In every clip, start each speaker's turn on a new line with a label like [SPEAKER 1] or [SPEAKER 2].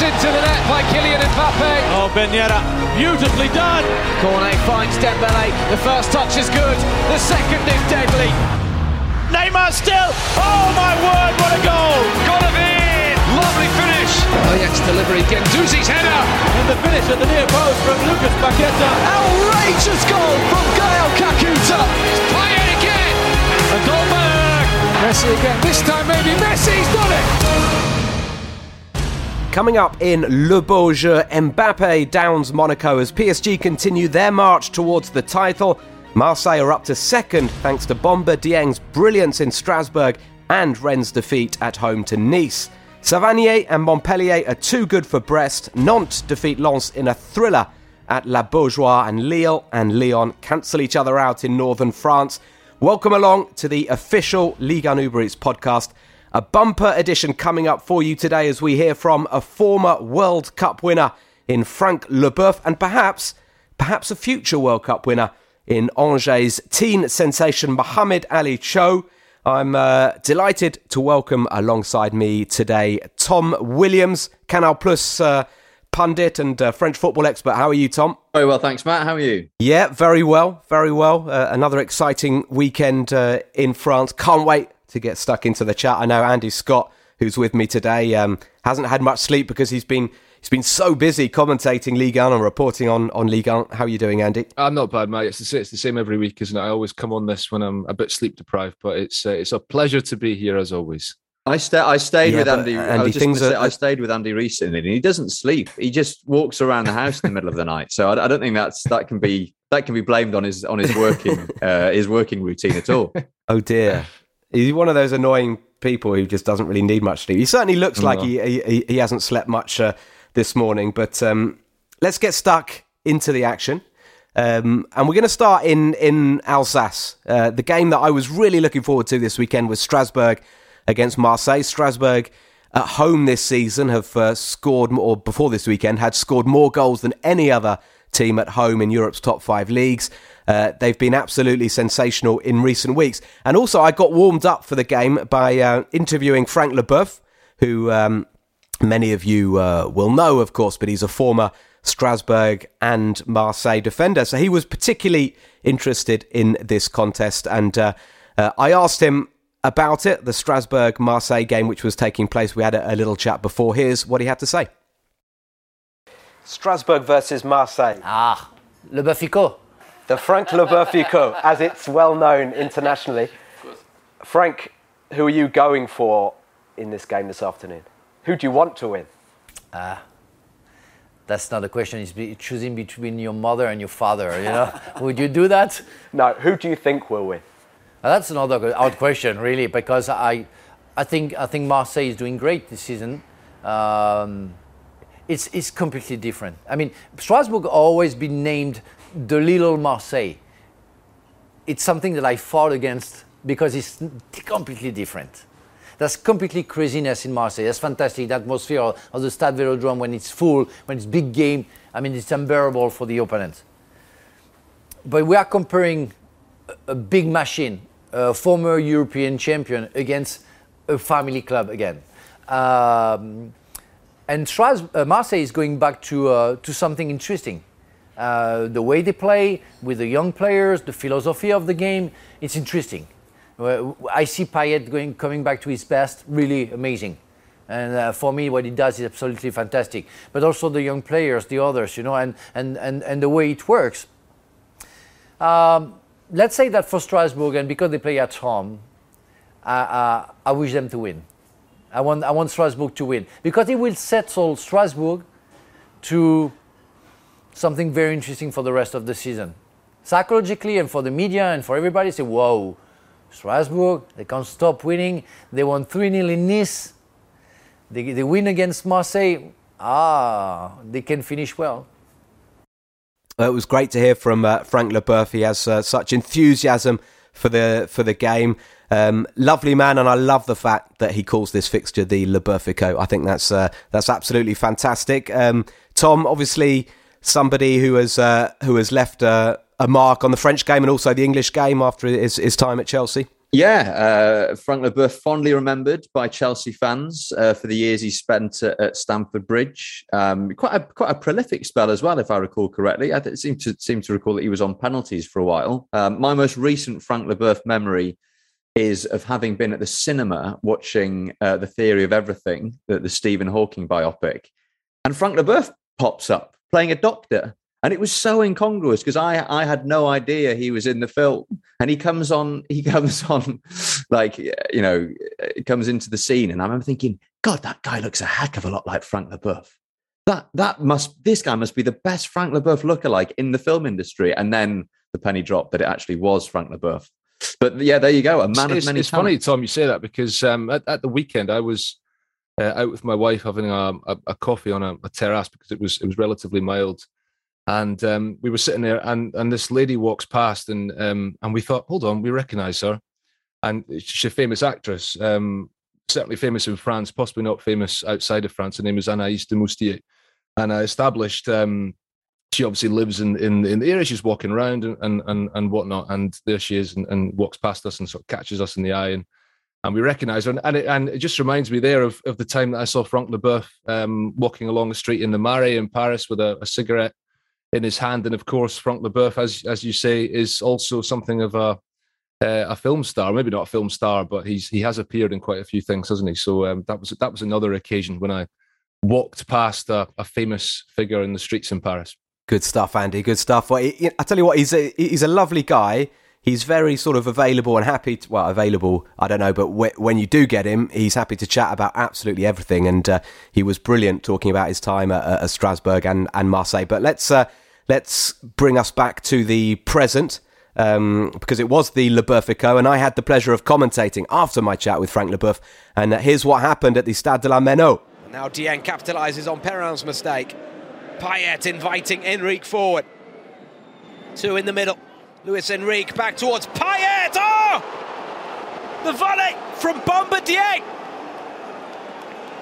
[SPEAKER 1] Pushed into the net by Kylian Mbappe.
[SPEAKER 2] Oh, Ben Yedder, beautifully done.
[SPEAKER 1] Cornet finds Dembele. The first touch is good. The second is deadly.
[SPEAKER 2] Neymar still. Oh my word, what a goal!
[SPEAKER 1] Golovin! Lovely finish. Ajax delivery. Guendouzi's header.
[SPEAKER 2] And the finish at the near post from Lucas Paqueta.
[SPEAKER 1] Outrageous goal from Gael Kakuta. It's Payet again. And Dolberg. Messi again. This time maybe Messi's done it.
[SPEAKER 3] Coming up in Le Jeu, Mbappe downs Monaco as PSG continue their march towards the title. Marseille are up to second thanks to Bamba Dieng's brilliance in Strasbourg and Rennes' defeat at home to Nice. Savanier and Montpellier are too good for Brest. Nantes defeat Lens in a thriller at La Beaujoire, and Lille and Lyon cancel each other out in northern France. Welcome along to the official Ligue 1 Uber Eats podcast. A bumper edition coming up for you today as we hear from a former World Cup winner in Frank Leboeuf and perhaps, perhaps a future World Cup winner in Angers teen sensation Mohamed Ali Cho. I'm uh, delighted to welcome alongside me today Tom Williams, Canal Plus uh, pundit and uh, French football expert. How are you, Tom?
[SPEAKER 4] Very well, thanks, Matt. How are you?
[SPEAKER 3] Yeah, very well, very well. Uh, another exciting weekend uh, in France. Can't wait to get stuck into the chat. I know Andy Scott, who's with me today, um, hasn't had much sleep because he's been he's been so busy commentating Ligue 1 and reporting on on Ligue 1. How are you doing, Andy?
[SPEAKER 5] I'm not bad, mate. It's the, it's the same every week, isn't it? I always come on this when I'm a bit sleep deprived, but it's uh, it's a pleasure to be here as always.
[SPEAKER 4] I, sta- I stayed yeah, with Andy. Andy I, things say. I stayed with Andy recently, and he doesn't sleep. He just walks around the house in the middle of the night. So I, I, don't think that's that can be that can be blamed on his on his working uh, his working routine at all.
[SPEAKER 3] Oh dear. He's one of those annoying people who just doesn't really need much sleep. He certainly looks like he, he, he hasn't slept much uh, this morning. But um, let's get stuck into the action. Um, and we're going to start in in Alsace. Uh, the game that I was really looking forward to this weekend was Strasbourg against Marseille. Strasbourg at home this season have uh, scored, or before this weekend, had scored more goals than any other team at home in Europe's top five leagues. Uh, they've been absolutely sensational in recent weeks. And also, I got warmed up for the game by uh, interviewing Frank Leboeuf, who um, many of you uh, will know, of course, but he's a former Strasbourg and Marseille defender. So he was particularly interested in this contest. And uh, uh, I asked him about it, the Strasbourg Marseille game, which was taking place. We had a, a little chat before. Here's what he had to say. Strasbourg versus Marseille.
[SPEAKER 6] Ah, Le Beufico.
[SPEAKER 3] The Frank Leboeuf as it's well known internationally. Frank, who are you going for in this game this afternoon? Who do you want to win?
[SPEAKER 6] Ah. Uh, that's not a question. It's be choosing between your mother and your father. You know, would you do that?
[SPEAKER 3] No. Who do you think will win?
[SPEAKER 6] Uh, that's another odd question, really, because I, I think I think Marseille is doing great this season. Um, it's, it's completely different. I mean, Strasbourg always been named the little Marseille. It's something that I fought against because it's completely different. There's completely craziness in Marseille. That's fantastic. The atmosphere of the Stade Velodrome when it's full, when it's big game. I mean, it's unbearable for the opponent. But we are comparing a big machine, a former European champion, against a family club again. Um, and Stras- uh, Marseille is going back to, uh, to something interesting. Uh, the way they play with the young players, the philosophy of the game, it's interesting. I see Payet going, coming back to his best, really amazing. And uh, for me, what he does is absolutely fantastic. But also the young players, the others, you know, and, and, and, and the way it works. Um, let's say that for Strasbourg, and because they play at home, I wish them to win. I want, I want Strasbourg to win because it will settle Strasbourg to something very interesting for the rest of the season. Psychologically, and for the media and for everybody, say, whoa, Strasbourg, they can't stop winning. They won 3 0 in Nice. They, they win against Marseille. Ah, they can finish well.
[SPEAKER 3] It was great to hear from uh, Frank Leboeuf. He has uh, such enthusiasm for the for the game. Um, lovely man, and I love the fact that he calls this fixture the Le Beufico. I think that's uh, that's absolutely fantastic. Um, Tom, obviously somebody who has uh, who has left uh, a mark on the French game and also the English game after his, his time at Chelsea.
[SPEAKER 4] Yeah, uh, Frank Leboeuf fondly remembered by Chelsea fans uh, for the years he spent at, at Stamford Bridge. Um, quite a quite a prolific spell as well, if I recall correctly. I seem to seem to recall that he was on penalties for a while. Um, my most recent Frank Leboeuf memory is of having been at the cinema watching uh, the Theory of Everything, the, the Stephen Hawking biopic, and Frank Leboeuf pops up playing a doctor and it was so incongruous because I I had no idea he was in the film, and he comes on he comes on like you know comes into the scene, and I remember thinking, God, that guy looks a heck of a lot like Frank Leboeuf. That that must this guy must be the best Frank Leboeuf lookalike in the film industry, and then the penny dropped that it actually was Frank Leboeuf. But yeah, there you go, a man
[SPEAKER 5] it's,
[SPEAKER 4] of many.
[SPEAKER 5] It's
[SPEAKER 4] talents.
[SPEAKER 5] funny, Tom, you say that because um, at, at the weekend I was uh, out with my wife having a, a, a coffee on a, a, terrace because it was it was relatively mild and um, we were sitting there, and and this lady walks past, and um, and we thought, hold on, we recognise her, and she's a famous actress, um, certainly famous in France, possibly not famous outside of France. Her name is Anaïs Demoustier, and I established. Um, she obviously lives in, in in the area. She's walking around and and and, and whatnot, and there she is, and, and walks past us and sort of catches us in the eye, and and we recognise her. And, and it, and it just reminds me there of, of the time that I saw Frank Leboeuf um, walking along the street in the Marais in Paris with a, a cigarette in his hand. And of course, Frank Leboeuf, as as you say, is also something of a uh, a film star. Maybe not a film star, but he's he has appeared in quite a few things, hasn't he? So um, that was that was another occasion when I walked past a, a, famous figure in the streets in Paris.
[SPEAKER 3] Good stuff, Andy. Good stuff. Well, I tell you what, he's a he's a lovely guy. He's very sort of available and happy. To, well, available, I don't know, but when you do get him, he's happy to chat about absolutely everything. And uh, he was brilliant talking about his time at, at Strasbourg and, and Marseille. But let's uh, let's bring us back to the present. Um, because it was the Leboeufico, and I had the pleasure of commentating after my chat with Frank Leboeuf. And here's what happened at the Stade de la Meinau.
[SPEAKER 7] Now Dieng capitalises on Perrin's mistake. Payet inviting Enrique forward. Two in the middle. Luis Enrique back towards Payet. Oh! The volley from Bamba Dieng.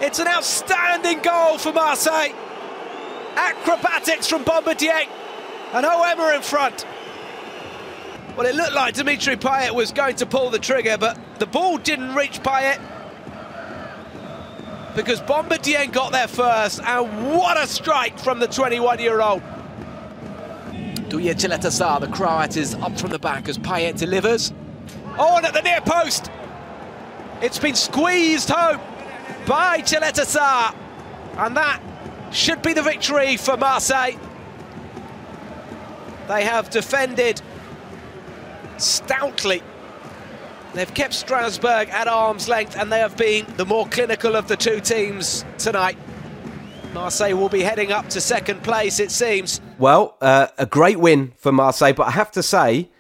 [SPEAKER 7] It's an outstanding goal for Marseille. Acrobatics from Bamba Dieng. And oh, However in front. Well, it looked like Dimitri Payet was going to pull the trigger, but the ball didn't reach Payet because Bamba Dieng got there first, and what a strike from the 21-year-old. Duje Caleta-Car, the Croat, is up from the back as Payet delivers. Oh, and at the near post, it's been squeezed home by Caleta-Car, and that should be the victory for Marseille. They have defended stoutly. They've kept Strasbourg at arm's length and they have been the more clinical of the two teams tonight. Marseille will be heading up to second place, it seems.
[SPEAKER 3] Well, uh, a great win for Marseille, but I have to say,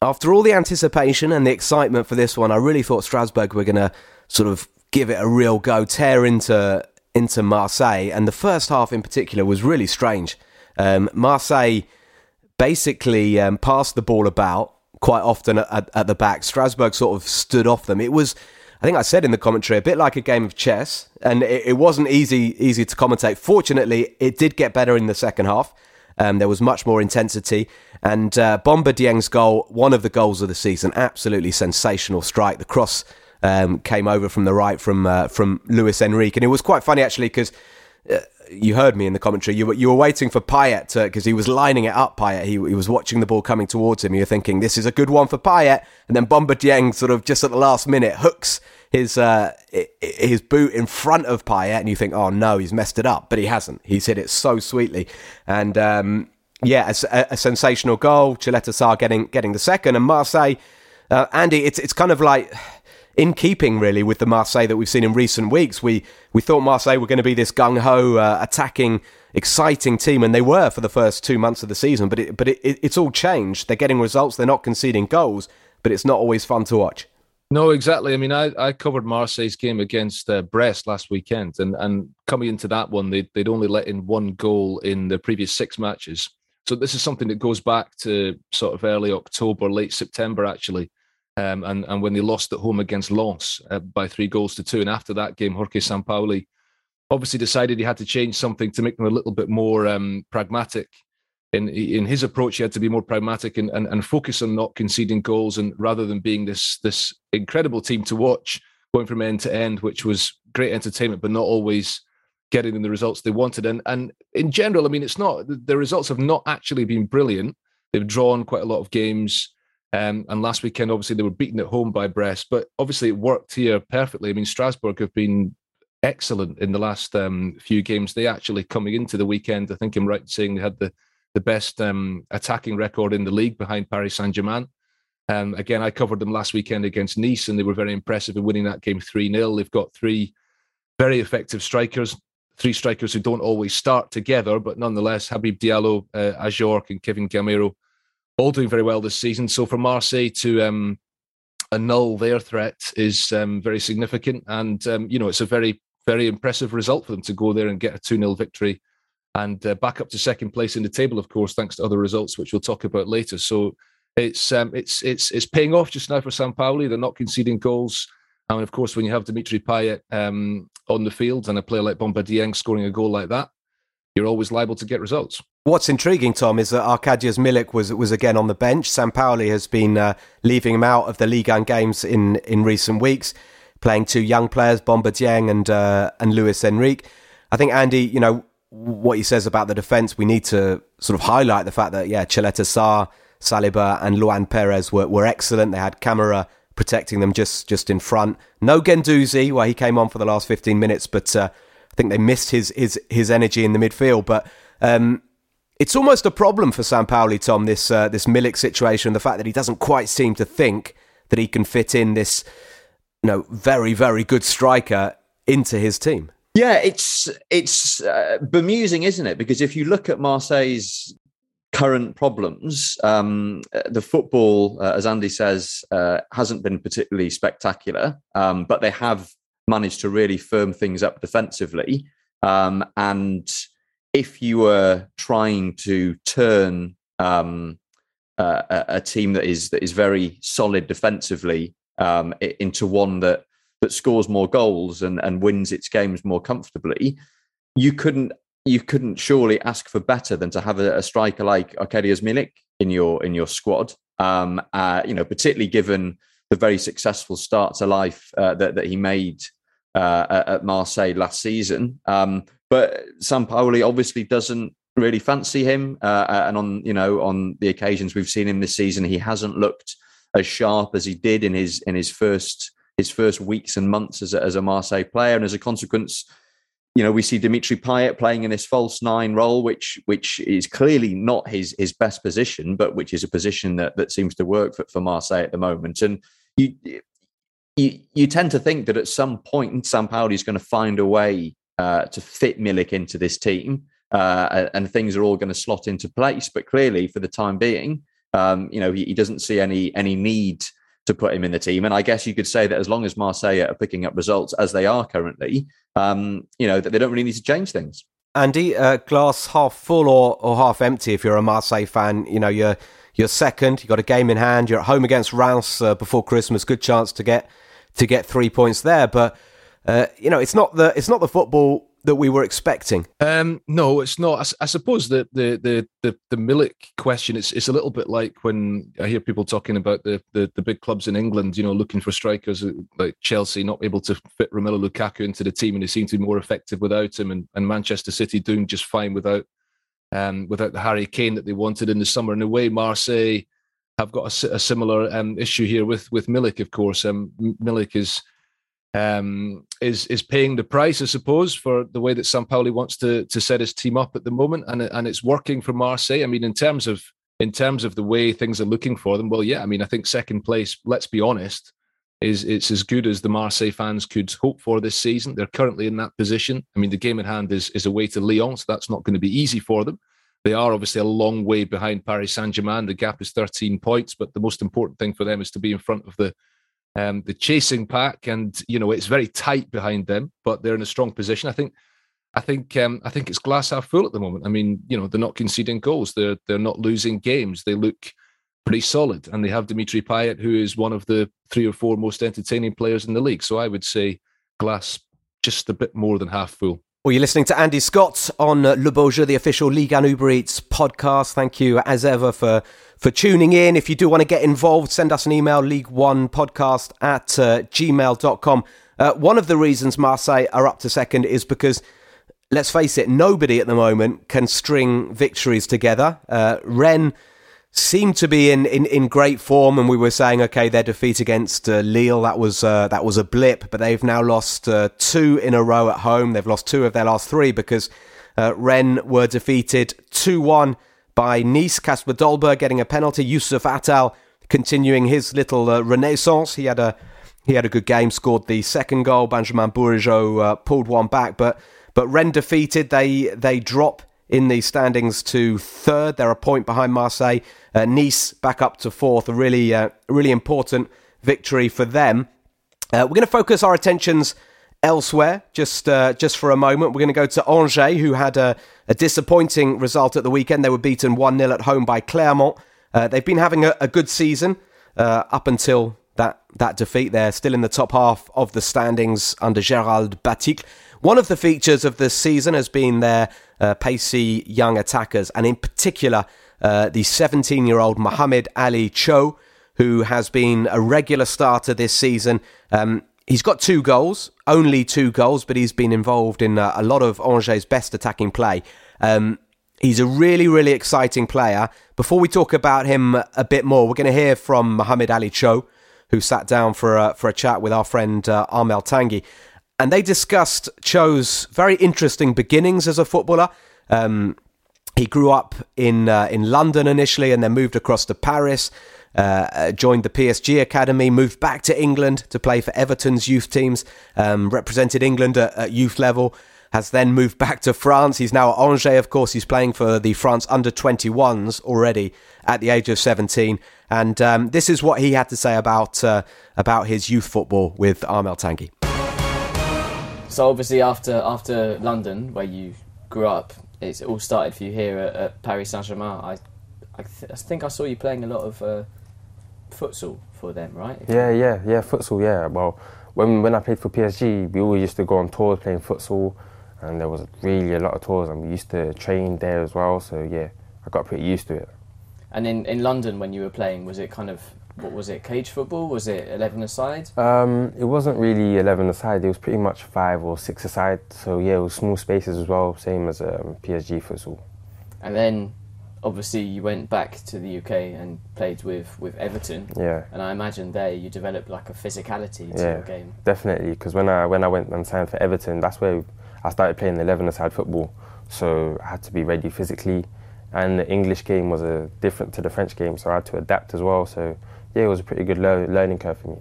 [SPEAKER 3] after all the anticipation and the excitement for this one, I really thought Strasbourg were going to sort of give it a real go, tear into into Marseille, and the first half in particular was really strange. Um, Marseille basically um, passed the ball about quite often at, at, the back. Strasbourg sort of stood off them. It was, I think I said in the commentary, a bit like a game of chess, and it, it wasn't easy easy to commentate. Fortunately, it did get better in the second half. Um, there was much more intensity, and uh, Bamba Dieng's goal, one of the goals of the season, absolutely sensational strike. The cross um, came over from the right from uh, from Luis Enrique, and it was quite funny actually because. Uh, you heard me in the commentary. You were you were waiting for Payet because he was lining it up. Payet, he, he was watching the ball coming towards him. You're thinking this is a good one for Payet, and then Bamba Dieng sort of just at the last minute hooks his uh, his boot in front of Payet, and you think, oh no, he's messed it up, but he hasn't. He's hit it so sweetly, and um, yeah, a, a, sensational goal. Caleta-Car getting getting the second, and Marseille. Uh, Andy, it's it's kind of like in keeping really with the Marseille that we've seen in recent weeks. We we thought Marseille were going to be this gung ho, uh, attacking, exciting team, and they were for the first two months of the season. But it, but it, it, it's all changed. They're getting results. They're not conceding goals, but it's not always fun to watch.
[SPEAKER 5] No, exactly. I mean, I, I covered Marseille's game against uh, Brest last weekend, and, and coming into that one, they'd, they'd only let in one goal in the previous six matches. So this is something that goes back to sort of early October, late September, actually. Um, and, and when they lost at home against Lens uh, by three goals to two. And after that game, Jorge Sampaoli obviously decided he had to change something to make them a little bit more um, pragmatic. in in his approach, he had to be more pragmatic and, and, and focus on not conceding goals, and rather than being this this incredible team to watch, going from end to end, which was great entertainment, but not always getting them the results they wanted. And and in general, I mean, it's not the results have not actually been brilliant. They've drawn quite a lot of games. Um, and last weekend, obviously, they were beaten at home by Brest, but obviously it worked here perfectly. I mean, Strasbourg have been excellent in the last um, few games. They actually coming into the weekend, I think I'm right in saying they had the the best um, attacking record in the league behind Paris Saint Germain. Um, again, I covered them last weekend against Nice, and they were very impressive in winning that game 3 0. They've got three very effective strikers, three strikers who don't always start together, but nonetheless, Habib Diallo, uh, Ajorque, and Kevin Gameiro all doing very well this season. So for Marseille to um, annul their threat is um, very significant. And, um, you know, it's a very, very impressive result for them to go there and get a 2 0 victory and uh, back up to second place in the table, of course, thanks to other results, which we'll talk about later. So it's um, it's it's it's paying off just now for Sampaoli. They're not conceding goals. And of course, when you have Dimitri Payet um, on the field and a player like Bamba Dieng scoring a goal like that, you're always liable to get results.
[SPEAKER 3] What's intriguing, Tom, is that Arkadiusz Milik was was again on the bench. Sampaoli has been uh, leaving him out of the league 1 games in, in recent weeks, playing two young players, Bamba Dieng and uh, and Luis Enrique. I think Andy, you know what he says about the defence. We need to sort of highlight the fact that yeah, Caleta-Car, Saliba, and Luan Peres were, were excellent. They had Kamara protecting them just just in front. No Guendouzi, well, he came on for the last 15 minutes, but uh, I think they missed his his his energy in the midfield. But um, it's almost a problem for Sampaoli, Tom. This uh, this Milik situation, the fact that he doesn't quite seem to think that he can fit in this, you know, very very good striker into his team.
[SPEAKER 4] Yeah, it's it's uh, bemusing, isn't it? Because if you look at Marseille's current problems, um, the football, uh, as Andy says, uh, hasn't been particularly spectacular, um, but they have managed to really firm things up defensively. Um, and if you were trying to turn um, a, a, team that is that is very solid defensively um, into one that that scores more goals and, and wins its games more comfortably, you couldn't you couldn't surely ask for better than to have a, a striker like Arkadiusz Milik in your in your squad. Um, uh, you know, particularly given the very successful start to life uh, that that he made uh, at Marseille last season. Um, but Sampaoli obviously doesn't really fancy him, uh, uh, and on you know on the occasions we've seen him this season, he hasn't looked as sharp as he did in his in his first his first weeks and months as a, as a Marseille player, and as a consequence, you know, we see Dimitri Payet playing in this false nine role, which which is clearly not his his best position, but which is a position that that seems to work for, for Marseille at the moment. And you you you tend to think that at some point Sampaoli is going to find a way uh, to fit Milik into this team, uh, and things are all going to slot into place. But clearly, for the time being, um, you know, he, he doesn't see any any need to put him in the team. And I guess you could say that as long as Marseille are picking up results as they are currently, um, you know, that they don't really need to change things.
[SPEAKER 3] Andy, uh, glass half full or, or half empty if you're a Marseille fan. You know, you're you're second. You've got a game in hand. You're at home against Rouse uh, before Christmas. Good chance to get to get three points there. But uh, you know, it's not the it's not the football that we were expecting?
[SPEAKER 5] Um, no, it's not. I, I, suppose the, the the the the Milik question it's it's a little bit like when I hear people talking about the, the the big clubs in England, you know, looking for strikers uh, like Chelsea not able to fit Romelu Lukaku into the team, and they seem to be more effective without him, and, and Manchester City doing just fine without um without the Harry Kane that they wanted in the summer. In a way, Marseille have got a, a similar um, issue here with with Milik. Of course, um, Milik is um, is is paying the price, I suppose, for the way that Sampaoli wants to to set his team up at the moment, and and it's working for Marseille. I mean, in terms of in terms of the way things are looking for them, well, yeah, I mean, I think second place. Let's be honest, is it's as good as the Marseille fans could hope for this season. They're currently in that position. I mean, the game in hand is is away to Lyon, so that's not going to be easy for them. They are obviously a long way behind Paris Saint Germain. The gap is 13 points, but the most important thing for them is to be in front of the um, the chasing pack, and you know it's very tight behind them, but they're in a strong position. I think, I think, um, I think it's glass half full at the moment. I mean, you know, they're not conceding goals, they're they're not losing games. They look pretty solid, and they have Dimitri Payet, who is one of the three or four most entertaining players in the league. So I would say glass just a bit more than half full.
[SPEAKER 3] Well, you're listening to Andy Scott on Le Beau Jeu, the official Ligue 1 Uber Eats podcast. Thank you, as ever, for, for tuning in. If you do want to get involved, send us an email, league1podcast at uh, gmail.com. Uh, one of the reasons Marseille are up to second is because, let's face it, nobody at the moment can string victories together. Uh, Rennes seemed to be in, in, in great form, and we were saying, okay, their defeat against uh, Lille that was uh, that was a blip, but they've now lost uh, two in a row at home. They've lost two of their last three because uh, Rennes were defeated two one by Nice. Kasper Dolberg getting a penalty. Youcef Atal continuing his little uh, renaissance. He had a he had a good game, scored the second goal. Benjamin Bourigeaud uh, pulled one back, but but Rennes defeated. They they drop in the standings to third. They're a point behind Marseille. Uh, Nice back up to fourth. A really, uh, really important victory for them. Uh, we're going to focus our attentions elsewhere just uh, just for a moment. We're going to go to Angers, who had a, a disappointing result at the weekend. They were beaten 1 0 at home by Clermont. Uh, they've been having a, a good season uh, up until that, that defeat. They're still in the top half of the standings under Gerald Baticle. One of the features of this season has been their uh, pacey young attackers, and in particular, uh, the 17 year old Mohamed Ali Cho, who has been a regular starter this season. Um, he's got two goals, only two goals, but he's been involved in uh, a lot of Angers' best attacking play. Um, he's a really, really exciting player. Before we talk about him a bit more, we're going to hear from Mohamed Ali Cho, who sat down for a, for a chat with our friend uh, Armel Tanguy and they discussed Cho's very interesting beginnings as a footballer. Um, he grew up in uh, in London initially, and then moved across to Paris. Uh, uh joined the PSG academy, moved back to England to play for Everton's youth teams, um, represented England at, at, youth level. Has then moved back to France. He's now at Angers, of course. He's playing for the France under 21s already at the age of 17. And um, this is what he had to say about uh, about his youth football with Armel Tanguy.
[SPEAKER 8] So obviously after after London, where you grew up, it's all started for you here at, at Paris Saint Germain. I I, th- I, think I saw you playing a lot of uh, futsal for them, right?
[SPEAKER 9] If yeah, yeah, yeah, futsal. Yeah. Well, when when I played for PSG, we always used to go on tours playing futsal, and there was really a lot of tours, and we used to train there as well. So yeah, I got pretty used to it.
[SPEAKER 8] And in, in London, when you were playing, was it kind of what was it? Cage football? Was it eleven aside?
[SPEAKER 9] Um, it wasn't really eleven aside. It was pretty much five or six aside. So yeah, it was small spaces as well, same as um, PSG futsal.
[SPEAKER 8] And then, obviously, you went back to the UK and played with, with Everton.
[SPEAKER 9] Yeah.
[SPEAKER 8] And I imagine there you developed like a physicality to
[SPEAKER 9] yeah,
[SPEAKER 8] your game.
[SPEAKER 9] Definitely, because when I when I went and signed for Everton, that's where I started playing eleven aside football. So I had to be ready physically, and the English game was a different to the French game, so I had to adapt as well. So yeah, it was a pretty good learning curve for me.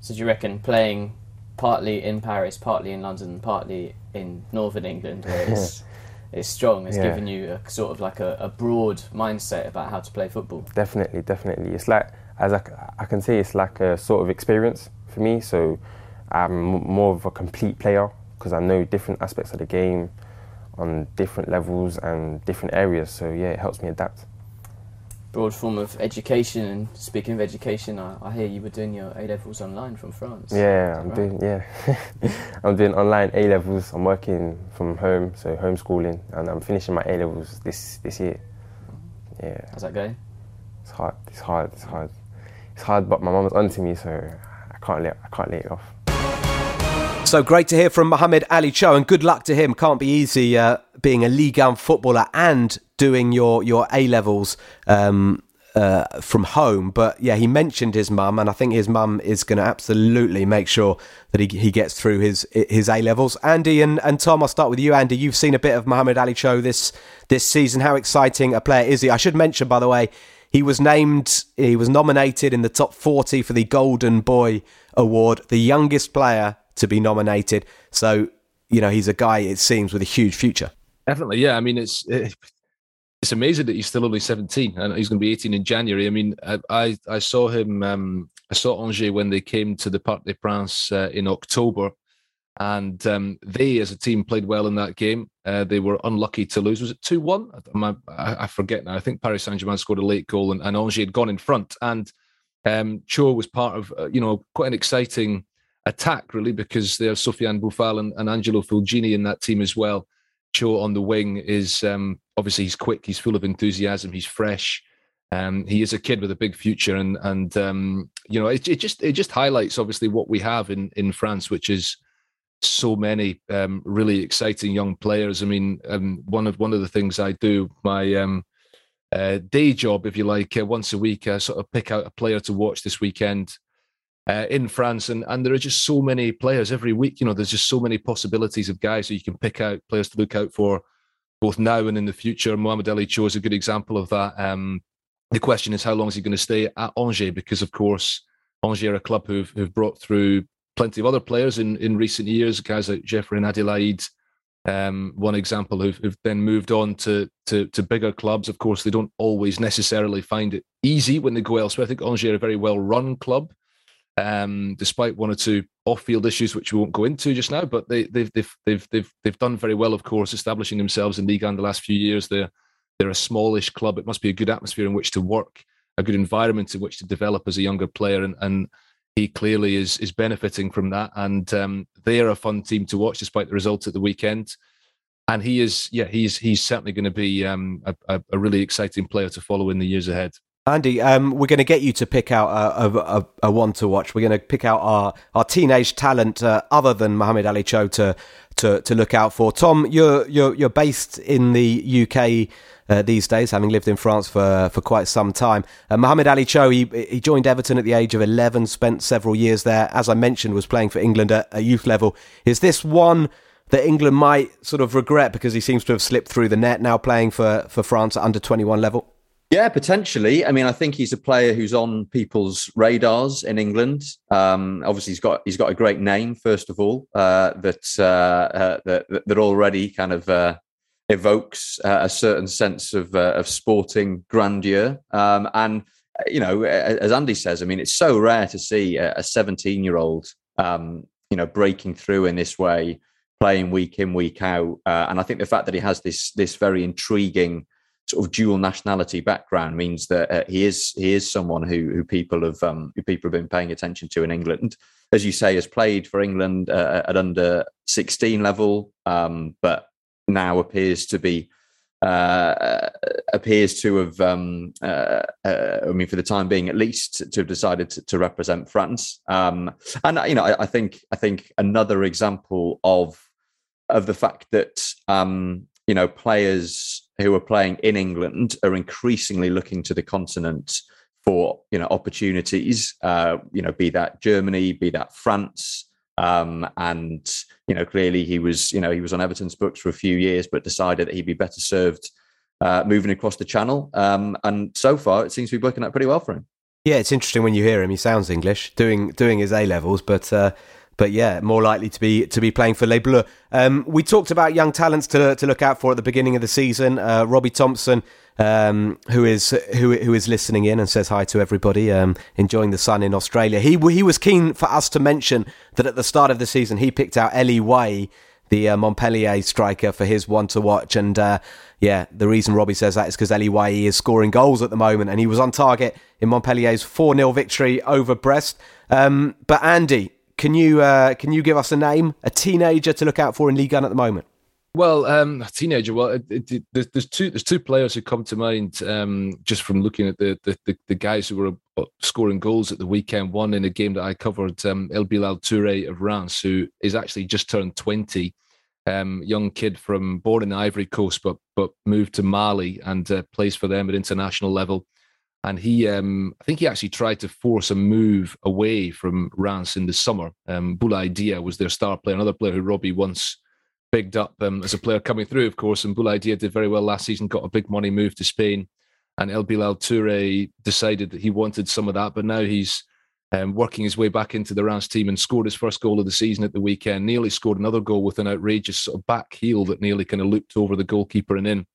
[SPEAKER 8] So do you reckon playing partly in Paris, partly in London, partly in Northern England, where it's, it's strong, has yeah. given you a sort of like a, a, broad mindset about how to play football?
[SPEAKER 9] Definitely, definitely. It's like, as I, I can say, it's like a sort of experience for me. So I'm more of a complete player because I know different aspects of the game on different levels and different areas. So yeah, it helps me adapt
[SPEAKER 8] broad form of education. And speaking of education, I, I hear you were doing your A levels online from France.
[SPEAKER 9] Yeah, I'm right? doing yeah, I'm doing online A levels. I'm working from home, so homeschooling, and I'm finishing my A levels this this year. Yeah.
[SPEAKER 8] How's that going?
[SPEAKER 9] It's hard. It's hard. It's hard. It's hard, but my mum's onto me, so I can't let I can't let it off.
[SPEAKER 3] So great to hear from Mohamed Ali Cho, and good luck to him. Can't be easy uh, being a Ligue 1 footballer and doing your your A levels um, uh, from home. But yeah, he mentioned his mum, and I think his mum is going to absolutely make sure that he, he gets through his his A levels. Andy and, and Tom, I'll start with you. Andy, you've seen a bit of Mohamed Ali Cho this this season. How exciting a player is he? I should mention, by the way, he was named, he was nominated in the top forty for the Golden Boy Award, the youngest player to be nominated. So, you know, he's a guy, it seems, with a huge future.
[SPEAKER 5] Definitely, yeah. I mean, it's it's amazing that he's still only 17 and he's going to be 18 in January. I mean, I I, I saw him, um, I saw Angers when they came to the Parc des Princes uh, in October, and um, they, as a team, played well in that game. Uh, they were unlucky to lose. Was it 2 1? I, I, forget now. I think Paris Saint Germain scored a late goal and, and Angers had gone in front. And um, Cho was part of, uh, you know, quite an exciting attack, really, because there's Sofiane Boufal and, and Angelo Fulgini in that team as well. On the wing is um, obviously he's quick, he's full of enthusiasm, he's fresh. Um, he is a kid with a big future, and and um, you know it, it, just it just highlights obviously what we have in in France, which is so many um, really exciting young players. I mean, um, one of one of the things I do my um, uh, day job, if you like, uh, once a week, I sort of pick out a player to watch this weekend uh, in France, and and there are just so many players every week. You know, there's just so many possibilities of guys that you can pick out, players to look out for, both now and in the future. Mohamed Ali Cho is a good example of that. Um, the question is, how long is he going to stay at Angers? Because of course, Angers are a club who've who've brought through plenty of other players in in recent years, guys like Jeff Reine-Adélaïde. Um, one example who've, who've, then moved on to, to to bigger clubs. Of course, they don't always necessarily find it easy when they go elsewhere. I think Angers are a very well run club um, despite one or two off-field issues, which we won't go into just now. But they, they've they've they've they've they've done very well, of course, establishing themselves in Ligue 1 the last few years. They're they're a smallish club. It must be a good atmosphere in which to work, a good environment in which to develop as a younger player, and and he clearly is is benefiting from that. And um, they are a fun team to watch, despite the result at the weekend. And he is, yeah, he's he's certainly going to be um, a, a really exciting player to follow in the years ahead.
[SPEAKER 3] Andy, um, we're going to get you to pick out a, a, a, one to watch. We're going to pick out our, our teenage talent uh, other than Mohamed Ali Cho to, to, to look out for. Tom, you're, you're, you're based in the UK uh, these days, having lived in France for, for quite some time. Uh, Mohamed Ali Cho, he, he joined Everton at the age of 11, spent several years there. As I mentioned, was playing for England at a youth level. Is this one that England might sort of regret because he seems to have slipped through the net now playing for, for France at under 21 level?
[SPEAKER 4] Yeah, potentially. I mean, I think he's a player who's on people's radars in England. Um, obviously, he's got he's got a great name. First of all, uh, that, uh, uh, that that already kind of uh, evokes uh, a certain sense of uh, of sporting grandeur. Um, and you know, as Andy says, I mean, it's so rare to see a 17 year old, um, you know, breaking through in this way, playing week in week out. and I think the fact that he has this this very intriguing sort of dual nationality background means that uh, he is he is someone who who people have um, who people have been paying attention to in England. As you say, has played for England uh, at under 16 level, um, but now appears to be uh, appears to have, um, uh, uh, I mean, for the time being, at least, to have decided to, to represent France. Um, and you know, I, I, think I think another example of of the fact that um, you know players who are playing in England are increasingly looking to the continent for you know opportunities. Uh, you know, be that Germany, be that France, um, and you know clearly he was you know he was on Everton's books for a few years, but decided that he'd be better served uh, moving across the channel. Um, and so far, it seems to be working out pretty well for him.
[SPEAKER 3] Yeah, it's interesting when you hear him. He sounds English, doing doing his A levels, but uh, but yeah, more likely to be to be playing for Les Bleus. Um, we talked about young talents to to look out for at the beginning of the season. Uh, Robbie Thompson, um, who is who who is listening in and says hi to everybody, um, enjoying the sun in Australia. He he was keen for us to mention that at the start of the season he picked out Elye Wahi, the uh, Montpellier striker, for his one to watch. And uh, yeah, the reason Robbie says that is because Elye is scoring goals at the moment, and he was on target in Montpellier's four 0 victory over Brest. Um, but Andy, can you uh, can you give us a name, a teenager to look out for in Ligue 1 at the moment?
[SPEAKER 5] Well, um, a teenager. Well, it, it, there's, there's, two there's two players who come to mind um, just from looking at the, the, the guys who were uh, scoring goals at the weekend. One in a game that I covered, um, El Bilal Touré of Reims, who is actually just turned 20, um, young kid from born in Ivory Coast, but but moved to Mali and uh, plays for them at international level and he um, I think he actually tried to force a move away from Reims in the summer. Um, Boulaye Dia was their star player, another player who Robbie once bigged up um, as a player coming through, of course. And Boulaye Dia did very well last season, got a big money move to Spain. And El Bilal Touré decided that he wanted some of that, but now he's um, working his way back into the Reims team and scored his first goal of the season at the weekend. Nearly scored another goal with an outrageous sort of back heel that nearly kind of looped over the goalkeeper and in.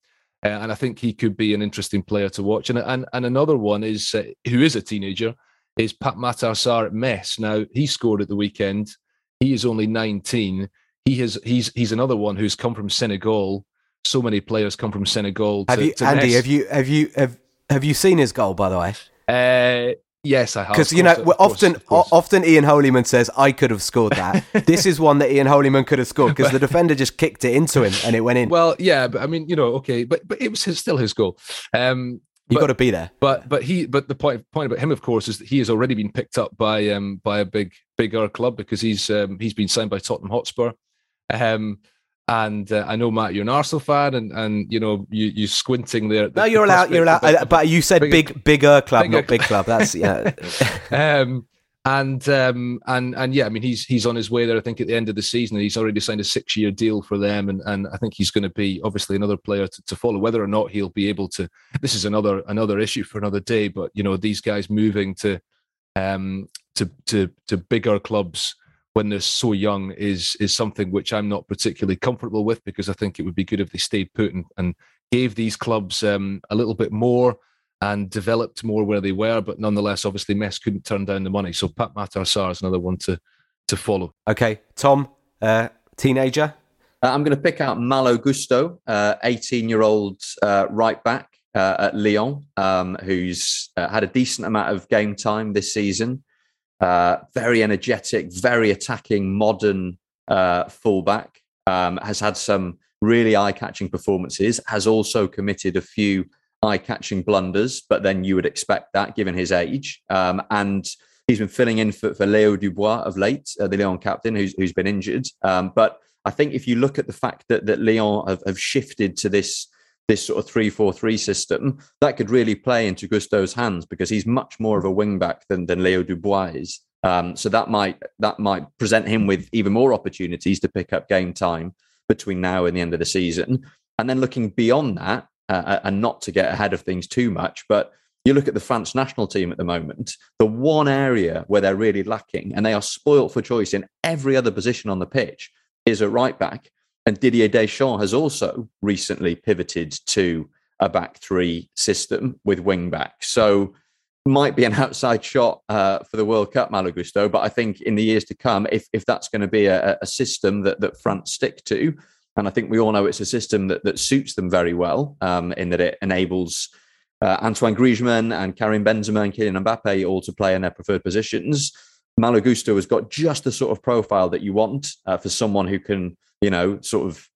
[SPEAKER 5] Uh, and I think he could be an interesting player to watch. And and, and another one is uh, who is a teenager is Pape Matar Sarr at Metz. Now he scored at the weekend. He is only 19. He has he's he's another one who's come from Senegal. So many players come from Senegal.
[SPEAKER 3] To, have you,
[SPEAKER 5] to
[SPEAKER 3] Andy?
[SPEAKER 5] Metz.
[SPEAKER 3] Have you have you have have you seen his goal by the way?
[SPEAKER 5] Uh, Yes, I have.
[SPEAKER 3] Because you know, often often Ian Holyman says I could have scored that. this is one that Ian Holyman could have scored because the defender just kicked it into him and it went in.
[SPEAKER 5] Well, yeah, but I mean, you know, okay, but but it was his, still his goal. Um,
[SPEAKER 3] you got to be there.
[SPEAKER 5] But but he but the point point about him, of course, is that he has already been picked up by um by a big bigger club because he's um he's been signed by Tottenham Hotspur. Um, and uh, I know Matt, you're an Arsenal fan, and and you know you you squinting there.
[SPEAKER 3] The, no, you're allowed. You're allowed. Uh, but you said bigger, big, bigger club, bigger not big club. That's yeah.
[SPEAKER 5] um, and um, and and yeah, I mean he's he's on his way there. I think at the end of the season, he's already signed a six year deal for them, and and I think he's going to be obviously another player to, to follow. Whether or not he'll be able to, this is another another issue for another day. But you know these guys moving to um to to to bigger clubs when they're so young is is something which I'm not particularly comfortable with because I think it would be good if they stayed put and, and gave these clubs um, a little bit more and developed more where they were. But nonetheless, obviously, Metz couldn't turn down the money. So Pape Matar Sarr is another one to to follow.
[SPEAKER 3] Okay, Tom, uh, teenager.
[SPEAKER 4] Uh, I'm going to pick out Malo Gusto, 18 uh, year old uh, right back uh, at Lyon, um, who's had a decent amount of game time this season. Uh, very energetic, very attacking, modern uh, fullback. Um, has had some really eye-catching performances. Has also committed a few eye-catching blunders, but then you would expect that given his age. Um, and he's been filling in for, for Leo Dubois of late, uh, the Lyon captain, who's who's been injured. Um, but I think if you look at the fact that that Lyon have, have shifted to this this sort of three-four-three system, that could really play into Gusto's hands because he's much more of a wing back than, than Leo Dubois is. Um, so that might that might present him with even more opportunities to pick up game time between now and the end of the season. And then looking beyond that, uh, uh and not to get ahead of things too much, but you look at the France national team at the moment, the one area where they're really lacking, and they are spoilt for choice in every other position on the pitch, is a right back. And Didier Deschamps has also recently pivoted to a back three system with wing back. So might be an outside shot uh, for the World Cup, Malo Gusto. But I think in the years to come, if if that's going to be a, a, system that that France stick to, and I think we all know it's a system that that suits them very well, um, in that it enables uh, Antoine Griezmann and Karim Benzema and Kylian Mbappe all to play in their preferred positions. Malo Gusto has got just the sort of profile that you want uh, for someone who can you know, sort of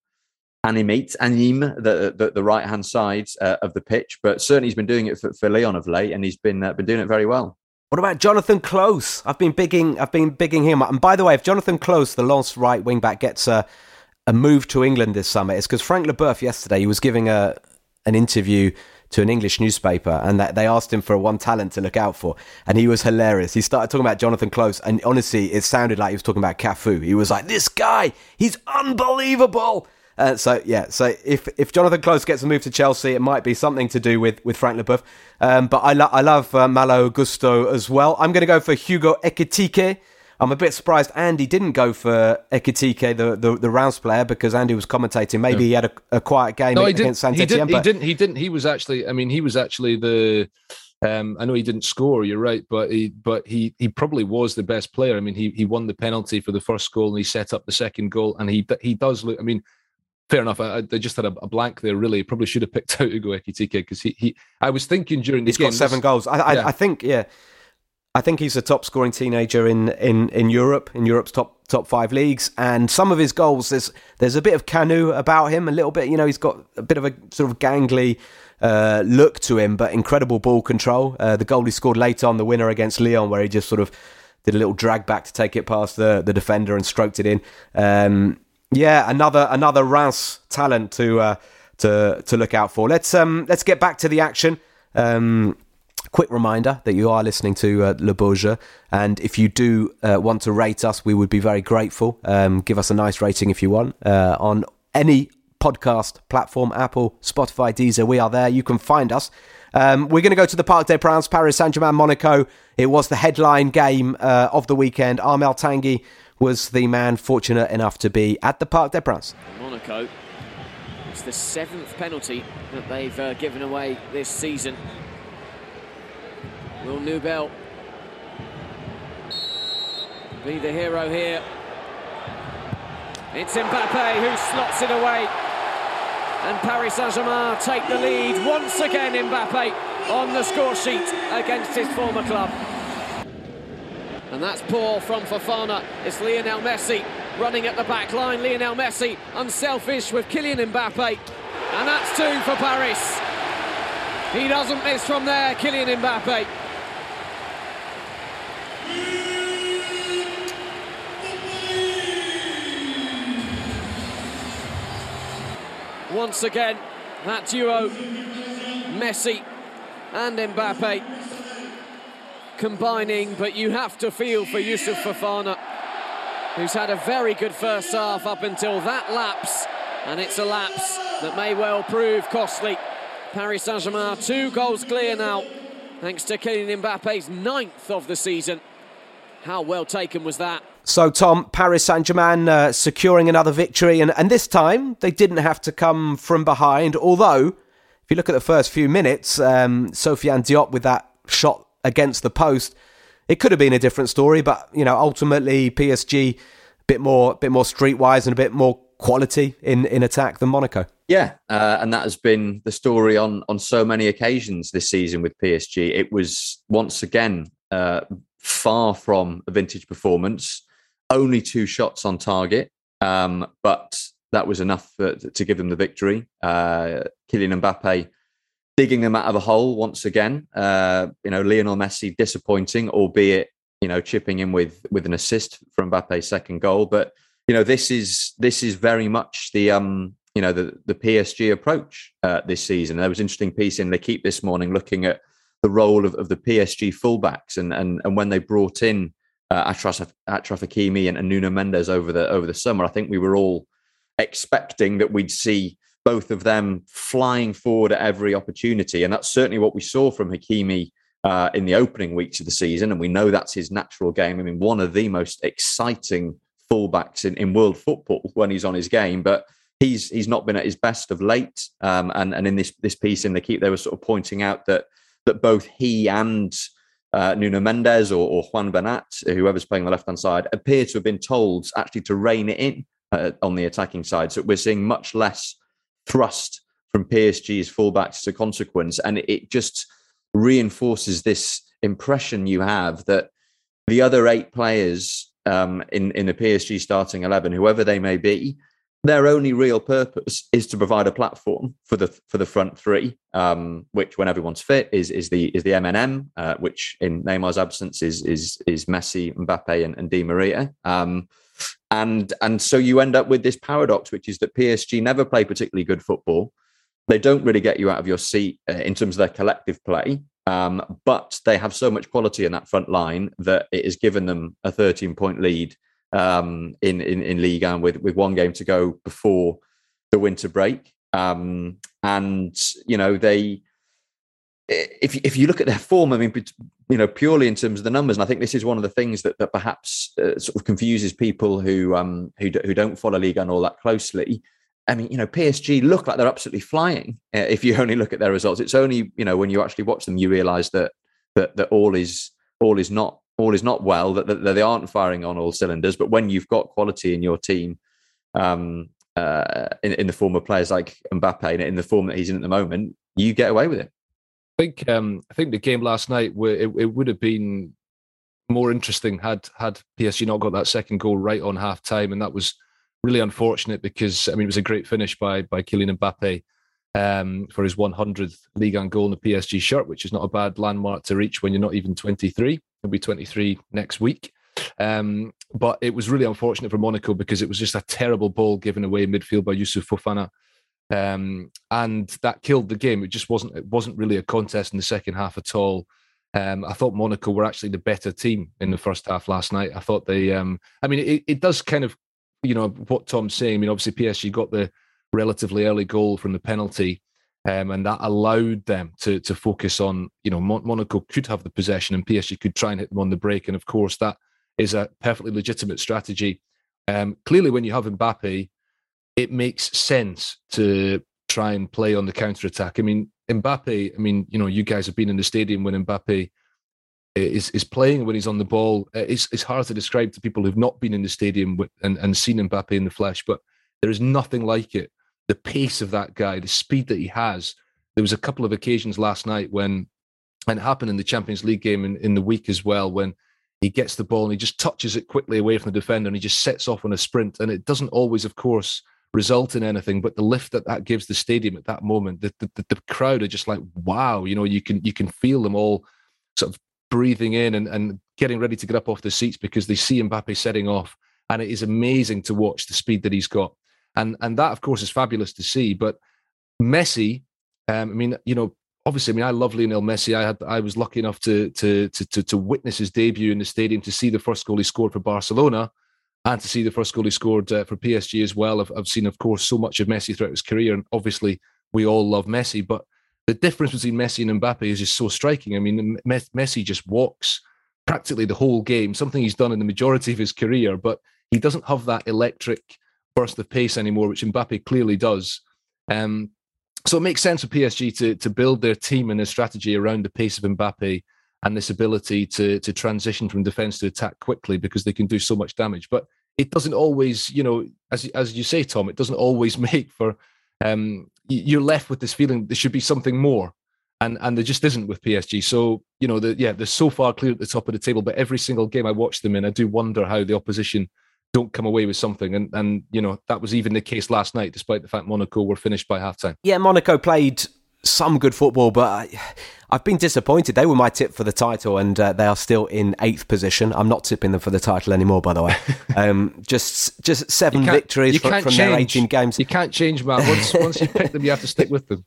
[SPEAKER 4] animate, anime the the, the right hand side uh, of the pitch. But certainly he's been doing it for, for Lyon of late, and he's been uh, been doing it very well.
[SPEAKER 3] What about Jonathan Clauss? I've been bigging I've been bigging him up. And by the way, if Jonathan Clauss, the Lens right wing back, gets a a move to England this summer, it's because Frank Leboeuf yesterday he was giving a an interview to an English newspaper and that they asked him for one talent to look out for. And he was hilarious. He started talking about Jonathan Clauss, and honestly, it sounded like he was talking about Cafu. He was like, this guy, he's unbelievable. Uh, so yeah, so if if Jonathan Clauss gets a move to Chelsea, it might be something to do with with Frank Leboeuf. Um, but I, lo- I love uh, Malo Gusto as well. I'm going to go for Hugo Ekitike. I'm a bit surprised Andy didn't go for Ekitike, the, the, the Reims player, because Andy was commentating. Maybe he had a, a quiet game no, against Saint
[SPEAKER 5] he
[SPEAKER 3] Etienne.
[SPEAKER 5] Didn't, he didn't. He didn't. He was actually. I mean, he was actually the. Um, I know he didn't score. You're right, but he but he he probably was the best player. I mean, he he won the penalty for the first goal and he set up the second goal, and he he does look. I mean, fair enough. I, I just had a, a, blank there. Really, probably should have picked out Hugo Ekitike because he, he. I was thinking during the
[SPEAKER 3] He's
[SPEAKER 5] game.
[SPEAKER 3] got seven this, goals. I, I, yeah. I, think yeah. I think he's a top scoring teenager in, in, in Europe, in Europe's top top five leagues. And some of his goals, there's there's a bit of Kanu about him, a little bit. You know, he's got a bit of a sort of gangly uh, look to him, but incredible ball control. Uh, the goal he scored later on, the winner against Lyon, where he just sort of did a little drag back to take it past the, the defender and stroked it in. Um, yeah, another another Reims talent to uh, to to look out for. Let's um let's get back to the action. Um, quick reminder that you are listening to uh, Le Jeu, and if you do uh, want to rate us, we would be very grateful. Um, give us a nice rating if you want uh, on any podcast platform, Apple, Spotify, Deezer. We are there. You can find us. Um, we're going to go to the Parc des Princes, Paris Saint Germain, Monaco. It was the headline game uh, of the weekend. Armel Tanguy was the man fortunate enough to be at the Parc des Princes.
[SPEAKER 10] Monaco. It's the seventh penalty that they've uh, given away this season. Will Nubel be the hero here? It's Mbappe who slots it away. And Paris Saint-Germain take the lead once again Mbappe on the score sheet against his former club. And that's poor from Fofana. It's Lionel Messi running at the back line. Lionel Messi unselfish with Kylian Mbappe. And that's two for Paris. He doesn't miss from there, Kylian Mbappe. Once again, that duo, Messi and Mbappe, combining, but you have to feel for Youssouf Fofana, who's had a very good first half up until that lapse, and it's a lapse that may well prove costly. Paris Saint-Germain two goals clear now, thanks to Kylian Mbappe's ninth of the season. How well taken was that?
[SPEAKER 3] So, Tom, Paris Saint Germain uh, securing another victory, and, and this time they didn't have to come from behind. Although, if you look at the first few minutes, um, Sofiane Diop with that shot against the post, it could have been a different story. But you know, ultimately PSG a bit more, bit more streetwise and a bit more quality in in attack than Monaco.
[SPEAKER 4] Yeah, uh, and that has been the story on on so many occasions this season with PSG. It was once again uh, far from a vintage performance only two shots on target, um, but that was enough for, to give them the victory. Uh, Kylian Mbappe digging them out of a hole once again. Uh, you know, Lionel Messi disappointing, albeit you know chipping in with with an assist from Mbappe's second goal. But you know, this is this is very much the um, you know the the PSG approach uh, this season. There was an interesting piece in L'Equipe this morning looking at the role of, of the PSG fullbacks and and and when they brought in uh, Achraf Hakimi and, and Nuno Mendes over the over the summer. I think we were all expecting that we'd see both of them flying forward at every opportunity, and that's certainly what we saw from Hakimi uh, in the opening weeks of the season. And we know that's his natural game. I mean, one of the most exciting fullbacks in, in world football when he's on his game, but he's he's not been at his best of late. Um, and and in this this piece in L'Equipe, they were sort of pointing out that that both he and uh, Nuno Mendes or, or, Juan Bernat, whoever's playing the left hand side, appear to have been told actually to rein it in uh, on the attacking side. So we're seeing much less thrust from PSG's fullbacks as a consequence. And it just reinforces this impression you have that the other eight players um, in, in the PSG starting 11, whoever they may be, their only real purpose is to provide a platform for the for the front three, um, which when everyone's fit is is the is the MNM, uh, which in Neymar's absence is is is Messi, Mbappe, and, and Di Maria. Um, and and so you end up with this paradox, which is that PSG never play particularly good football. They don't really get you out of your seat uh, in terms of their collective play, um, but they have so much quality in that front line that it has given them a 13 point lead um, in, in in Ligue 1 with with one game to go before the winter break. Um, and you know they, if if you look at their form, I mean, you know, purely in terms of the numbers, and I think this is one of the things that that perhaps uh, sort of confuses people who um who who don't follow Ligue 1 all that closely. I mean, you know, PSG look like they're absolutely flying. Uh, if you only look at their results, it's only you know when you actually watch them, you realise that that that all is all is not all is not well, that, that, they aren't firing on all cylinders. But when you've got quality in your team, um, uh, in, in the form of players like Mbappe, and in the form that he's in at the moment, you get away with it.
[SPEAKER 5] I think um, I think the game last night it, it would have been more interesting had had PSG not got that second goal right on half time, and that was really unfortunate because I mean it was a great finish by by Kylian Mbappe um, for his 100th league and goal in the PSG shirt, which is not a bad landmark to reach when you're not even 23. He'll be 23 next week. Um, but it was really unfortunate for Monaco because it was just a terrible ball given away midfield by Youssouf Fofana. Um, and that killed the game. It just wasn't it wasn't really a contest in the second half at all. Um, I thought Monaco were actually the better team in the first half last night. I thought they, um, I mean, it, it does kind of, you know, what Tom's saying. I mean, obviously PSG got the relatively early goal from the penalty, um, and that allowed them to to focus on you know Mon- Monaco could have the possession and PSG could try and hit them on the break, and of course that is a perfectly legitimate strategy. Um, clearly, when you have Mbappe, it makes sense to try and play on the counter attack. I mean, Mbappe. I mean, you know, you guys have been in the stadium when Mbappe is is playing when he's on the ball. It's it's hard to describe to people who've not been in the stadium and, and seen Mbappe in the flesh, but there is nothing like it the pace of that guy, the speed that he has. There was a couple of occasions last night when, and it happened in the Champions League game in, in the week as well, when he gets the ball and he just touches it quickly away from the defender and he just sets off on a sprint. And it doesn't always, of course, result in anything, but the lift that that gives the stadium at that moment, the, the, the crowd are just like, wow, you know, you can you can feel them all sort of breathing in and, and getting ready to get up off the seats because they see Mbappe setting off. And it is amazing to watch the speed that he's got. And and that, of course, is fabulous to see. But Messi, um, I mean, you know, obviously, I mean, I love Lionel Messi. I had, I was lucky enough to, to to to to witness his debut in the stadium, to see the first goal he scored for Barcelona, and to see the first goal he scored uh, for PSG as well. I've, I've seen, of course, so much of Messi throughout his career, and obviously, we all love Messi. But the difference between Messi and Mbappe is just so striking. I mean, Messi just walks practically the whole game, something he's done in the majority of his career, but he doesn't have that electric burst of pace anymore, which Mbappe clearly does. Um, so it makes sense for PSG to to build their team and their strategy around the pace of Mbappe and this ability to to transition from defense to attack quickly because they can do so much damage. But it doesn't always, you know, as as you say, Tom, it doesn't always make for. Um, you're left with this feeling there should be something more, and and there just isn't with PSG. So you know, the, yeah, they're so far clear at the top of the table. But every single game I watch them in, I do wonder how the opposition don't come away with something. And and you know that was even the case last night, despite the fact Monaco were finished by halftime.
[SPEAKER 3] Yeah, Monaco played some good football, but I, have been disappointed. They were my tip for the title, and uh, they are still in eighth position. I'm not tipping them for the title anymore, by the way. Um, just just seven victories from, from their 18 games.
[SPEAKER 5] You can't change, man. Once once you pick them, you have to stick with them.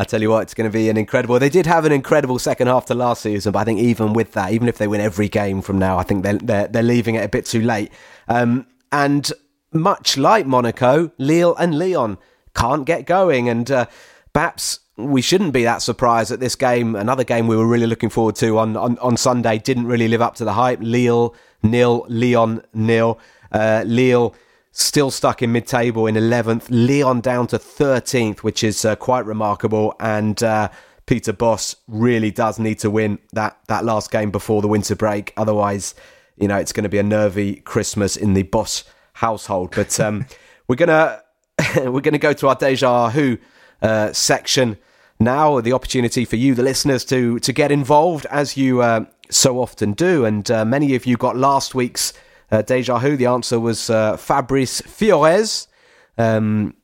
[SPEAKER 3] I tell you what, it's going to be an incredible. They did have an incredible second half to last season, but I think even with that, even if they win every game from now, I think they're they're, they're leaving it a bit too late. Um, and much like Monaco, Lille and Lyon can't get going, and uh, perhaps we shouldn't be that surprised that this game, another game we were really looking forward to on on, on Sunday, didn't really live up to the hype. Lille nil, Lyon nil, uh, Lille still stuck in mid-table in 11th. Lyon down to 13th, which is uh, quite remarkable. And uh, Peter Bosz really does need to win that that last game before the winter break. Otherwise, you know, it's going to be a nervy Christmas in the Bosz household. But um, we're gonna we're gonna go to our deja vu uh, section now. The opportunity for you, the listeners, to to get involved as you uh, so often do. And uh, many of you got last week's uh, deja vu, the answer was uh, Fabrice Fiorèse. Um,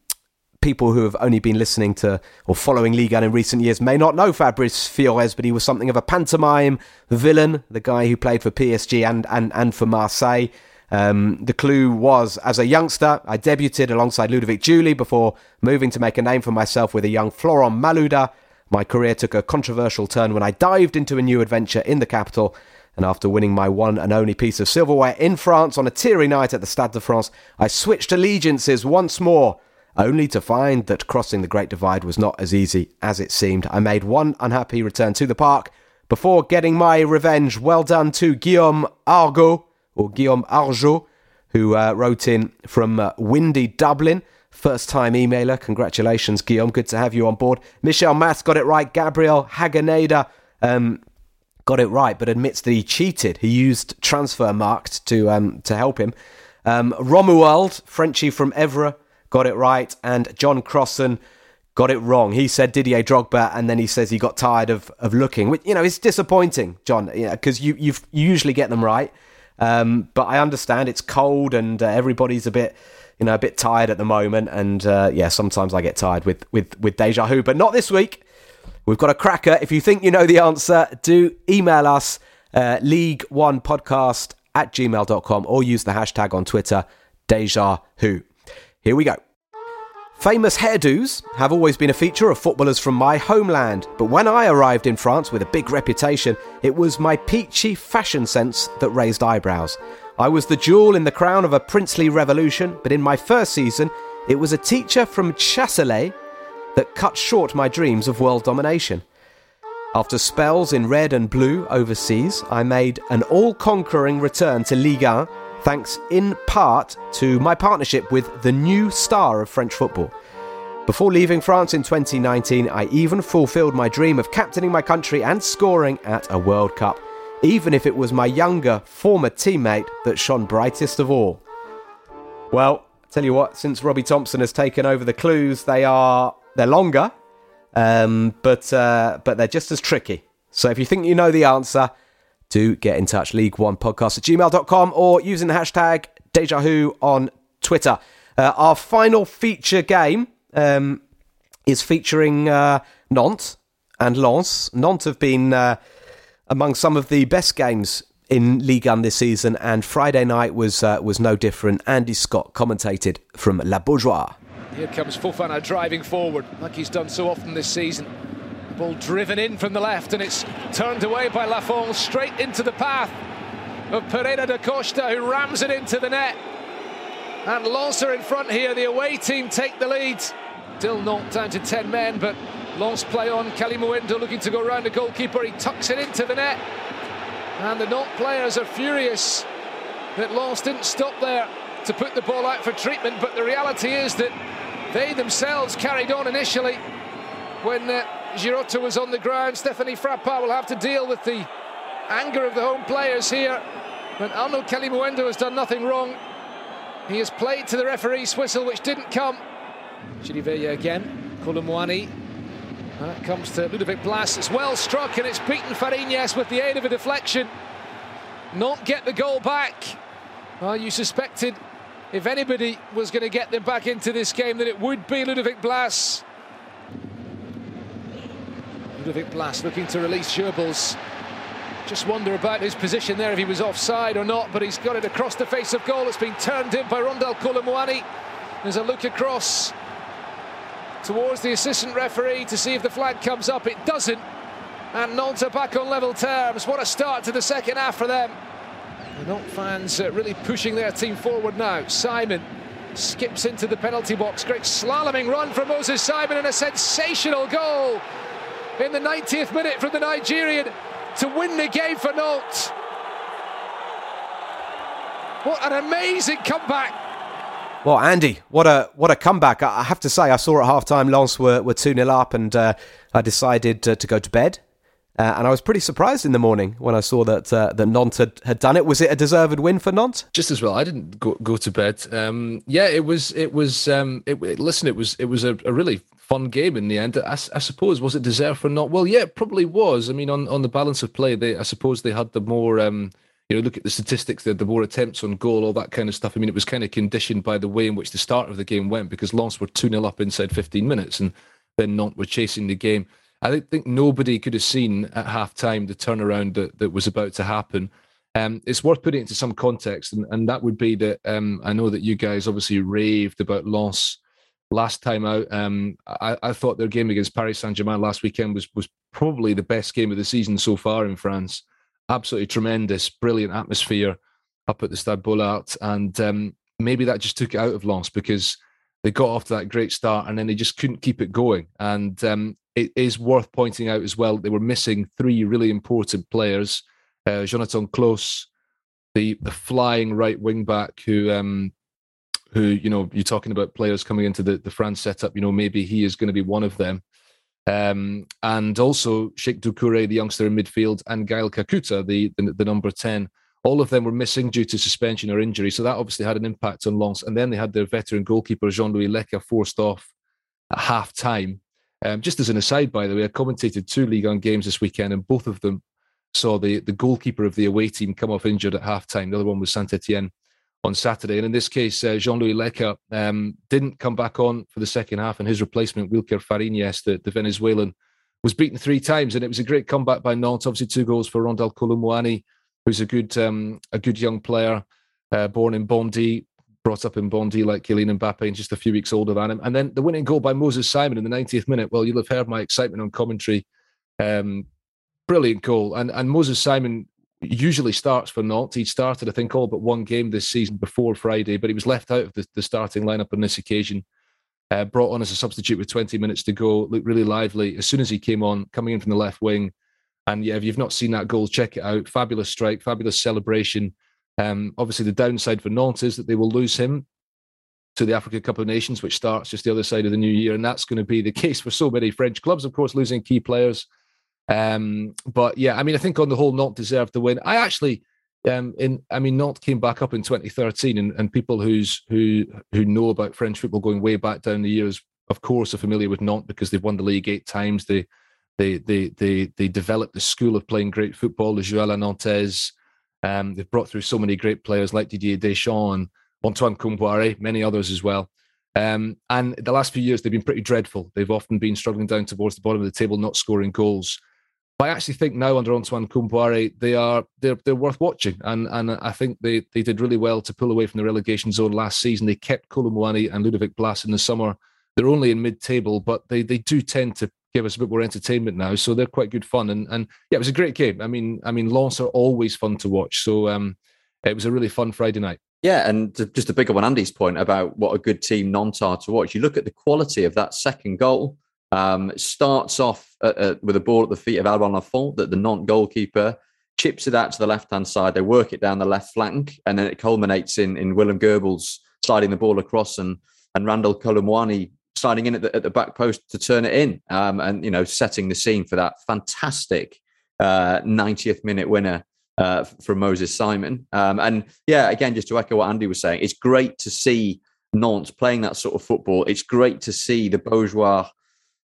[SPEAKER 3] people who have only been listening to or following Liga in recent years may not know Fabrice Fiorèse, but he was something of a pantomime villain, the guy who played for PSG and, and, and for Marseille. Um, the clue was as a youngster, I debuted alongside Ludovic Giuly before moving to make a name for myself with a young Florent Malouda. My career took a controversial turn when I dived into a new adventure in the capital and after winning my one and only piece of silverware in France on a teary night at the Stade de France, I switched allegiances once more, only to find that crossing the Great Divide was not as easy as it seemed. I made one unhappy return to the park before getting my revenge. Well done to Guillaume Argo, or Guillaume Arjo, who uh, wrote in from uh, windy Dublin. First time emailer. Congratulations, Guillaume. Good to have you on board. Michel Mass got it right. Gabriel Haganeda. Um, got it right, but admits that he cheated. He used Transfermarkt to um, to help him. Um, Romuald, Frenchie from Evra, got it right, and John Crossan got it wrong. He said Didier Drogba, and then he says he got tired of, of looking. Which, you know, it's disappointing, John, because you, you you usually get them right. Um, but I understand it's cold and uh, everybody's a bit, you know, a bit tired at the moment. And uh, yeah, sometimes I get tired with with with deja vu, but not this week. We've got a cracker. If you think you know the answer, do email us uh, League One Podcast at gmail.com or use the hashtag on Twitter, Deja Who. Here we go. Famous hairdos have always been a feature of footballers from my homeland, but when I arrived in France with a big reputation, it was my peachy fashion sense that raised eyebrows. I was the jewel in the crown of a princely revolution, but in my first season, it was a teacher from Chasselay that cut short my dreams of world domination. After spells in red and blue overseas, I made an all conquering return to Ligue 1, thanks in part to my partnership with the new star of French football. Before leaving France in 2019, I even fulfilled my dream of captaining my country and scoring at a World Cup, even if it was my younger, former teammate that shone brightest of all. Well, tell you what, since Robbie Thompson has taken over the clues, they are they're longer, um, but uh, but they're just as tricky. So if you think you know the answer, do get in touch. League One Podcast at gmail.com or using the hashtag Deja Who on Twitter. Uh, our final feature game um, is featuring uh, Nantes and Lens. Nantes have been uh, among some of the best games in Ligue 1 this season, and Friday night was uh, was no different. Andy Scott commentated from La Beaujoire.
[SPEAKER 1] Here comes Fofana driving forward, like he's done so often this season. Ball driven in from the left, and it's turned away by Lafont straight into the path of Pereira da Costa, who rams it into the net. And Lancer in front here. The away team take the lead. Still not down to 10 men, but Lens play on. Kelly Kalimuendo looking to go round the goalkeeper. He tucks it into the net. And the Nantes players are furious that Lens didn't stop there to put the ball out for treatment. But the reality is that they themselves carried on initially when uh, Girotto was on the ground. Stephanie Frappart will have to deal with the anger of the home players here. But Arnaud Kalimuendo has done nothing wrong. He has played to the referee's whistle, which didn't come. Chirivella again. Kolo Muani. And it comes to Ludovic Blas. It's well struck and it's beaten Fariñez with the aid of a deflection. Not get the goal back. Well, you suspected if anybody was going to get them back into this game that it would be Ludovic Blas. Ludovic Blas looking to release Geubbels. Just wonder about his position there, if he was offside or not, but he's got it across the face of goal. It's been turned in by Randal Kolo Muani. There's a look across towards the assistant referee to see if the flag comes up. It doesn't. And are back on level terms. What a start to the second half for them. The Nantes fans uh, really pushing their team forward now. Simon skips into the penalty box. Great slaloming run from Moses Simon and a sensational goal in the 90th minute from the Nigerian to win the game for Nantes. What an amazing comeback.
[SPEAKER 3] Well, Andy, what a what a comeback! I have to say, I saw at half time Lens were were two 0 up, and uh, I decided uh, to go to bed. Uh, and I was pretty surprised in the morning when I saw that uh, that Nantes had, had done it. Was it a deserved win for Nantes?
[SPEAKER 5] Just as well. I didn't go, go to bed. Um, yeah, it was. It was. Um, it, listen, it was. It was a, a really fun game in the end. I, I, suppose was it deserved for Nantes? Well, yeah, it probably was. I mean, on, on the balance of play, they I suppose they had the more. Um, you know, look at the statistics. They had the more attempts on goal, all that kind of stuff. I mean, it was kind of conditioned by the way in which the start of the game went because Lens were two 0 up inside 15 minutes, and then Nantes were chasing the game. I think nobody could have seen at half time the turnaround that, that was about to happen. Um, it's worth putting it into some context, and, and that would be that um, I know that you guys obviously raved about Lens last time out. Um, I, I, thought their game against Paris Saint Germain last weekend was was probably the best game of the season so far in France. Absolutely tremendous, brilliant atmosphere up at the Stade Bollaert, and um, maybe that just took it out of Lens because they got off to that great start and then they just couldn't keep it going. And um, it is worth pointing out as well they were missing three really important players: uh, Jonathan Clauss, the the flying right wing back who um, who you know you're talking about players coming into the the France setup. You know maybe he is going to be one of them. Um, and also Cheick Doucouré, the youngster in midfield, and Gael Kakuta, the, the, the number ten. All of them were missing due to suspension or injury, so that obviously had an impact on Lens. And then they had their veteran goalkeeper Jean-Louis Leca forced off at half time. Um, just as an aside, by the way, I commentated two League 1 games this weekend, and both of them saw the, the goalkeeper of the away team come off injured at half time. The other one was Saint Etienne on Saturday. And in this case, uh, Jean Louis Leca um, didn't come back on for the second half, and his replacement, Wuilker Fariñez, the, the, Venezuelan, was beaten three times. And it was a great comeback by Nantes. Obviously, two goals for Randal Kolo Muani, who's a good um, a good young player, uh, born in Bondy, brought up in Bondy like Kylian Mbappe, and just a few weeks older than him. And then the winning goal by Moses Simon in the 90th minute. Well, you'll have heard my excitement on commentary. Um, brilliant goal. And and Moses Simon usually starts for Nantes. He'd started, I think, all but one game this season before Friday, but he was left out of the, the starting lineup on this occasion. Uh, brought on as a substitute with 20 minutes to go, looked really lively as soon as he came on, coming in from the left wing. And yeah, if you've Nantes seen that goal, check it out. Fabulous strike, fabulous celebration. Um, obviously, the downside for Nantes is that they will lose him to the Africa Cup of Nations, which starts just the other side of the new year. And that's going to be the case for so many French clubs, of course, losing key players. Um, but yeah, I mean, I think on the whole, Nantes deserved the win. I actually, um, in I mean, not came back up in 2013, and, and people who's who who know about French football going way back down the years, of course, are familiar with Nantes because they've won the league eight times. They They they they they developed the school of playing great football, the Joël Nantes. Um, they've brought through so many great players like Didier Deschamps and Antoine Kombouaré, many others as well. Um, and the last few years, they've been pretty dreadful. They've often been struggling down towards the bottom of the table, not scoring goals. But I actually think now under Antoine Kombouaré, they are they're they're worth watching, and and I think they they did really well to pull away from the relegation zone last season. They kept Kolo Muani and Ludovic Blas in the summer. They're only in mid-table, but they they do tend to give us a bit more entertainment now. So they're quite good fun. And and yeah, it was a great game. I mean, I mean, Lens are always fun to watch. So um, it was a really fun Friday night.
[SPEAKER 4] Yeah, and just a bigger one, Andy's point about what a good team Nantes are to watch. You look at the quality of that second goal. Um, starts off at, at, with a ball at the feet of Alban Lafont, that the Nantes goalkeeper chips it out to the left hand side. They work it down the left flank, and then it culminates in in Willem Geubbels sliding the ball across and and Randal Kolo Sliding in at the, at the back post to turn it in, um, and you know setting the scene for that fantastic uh, 90th minute winner uh, from Moses Simon. Um, and yeah, again, just to echo what Andy was saying, it's great to see Nantes playing that sort of football. It's great to see the Beaujoire,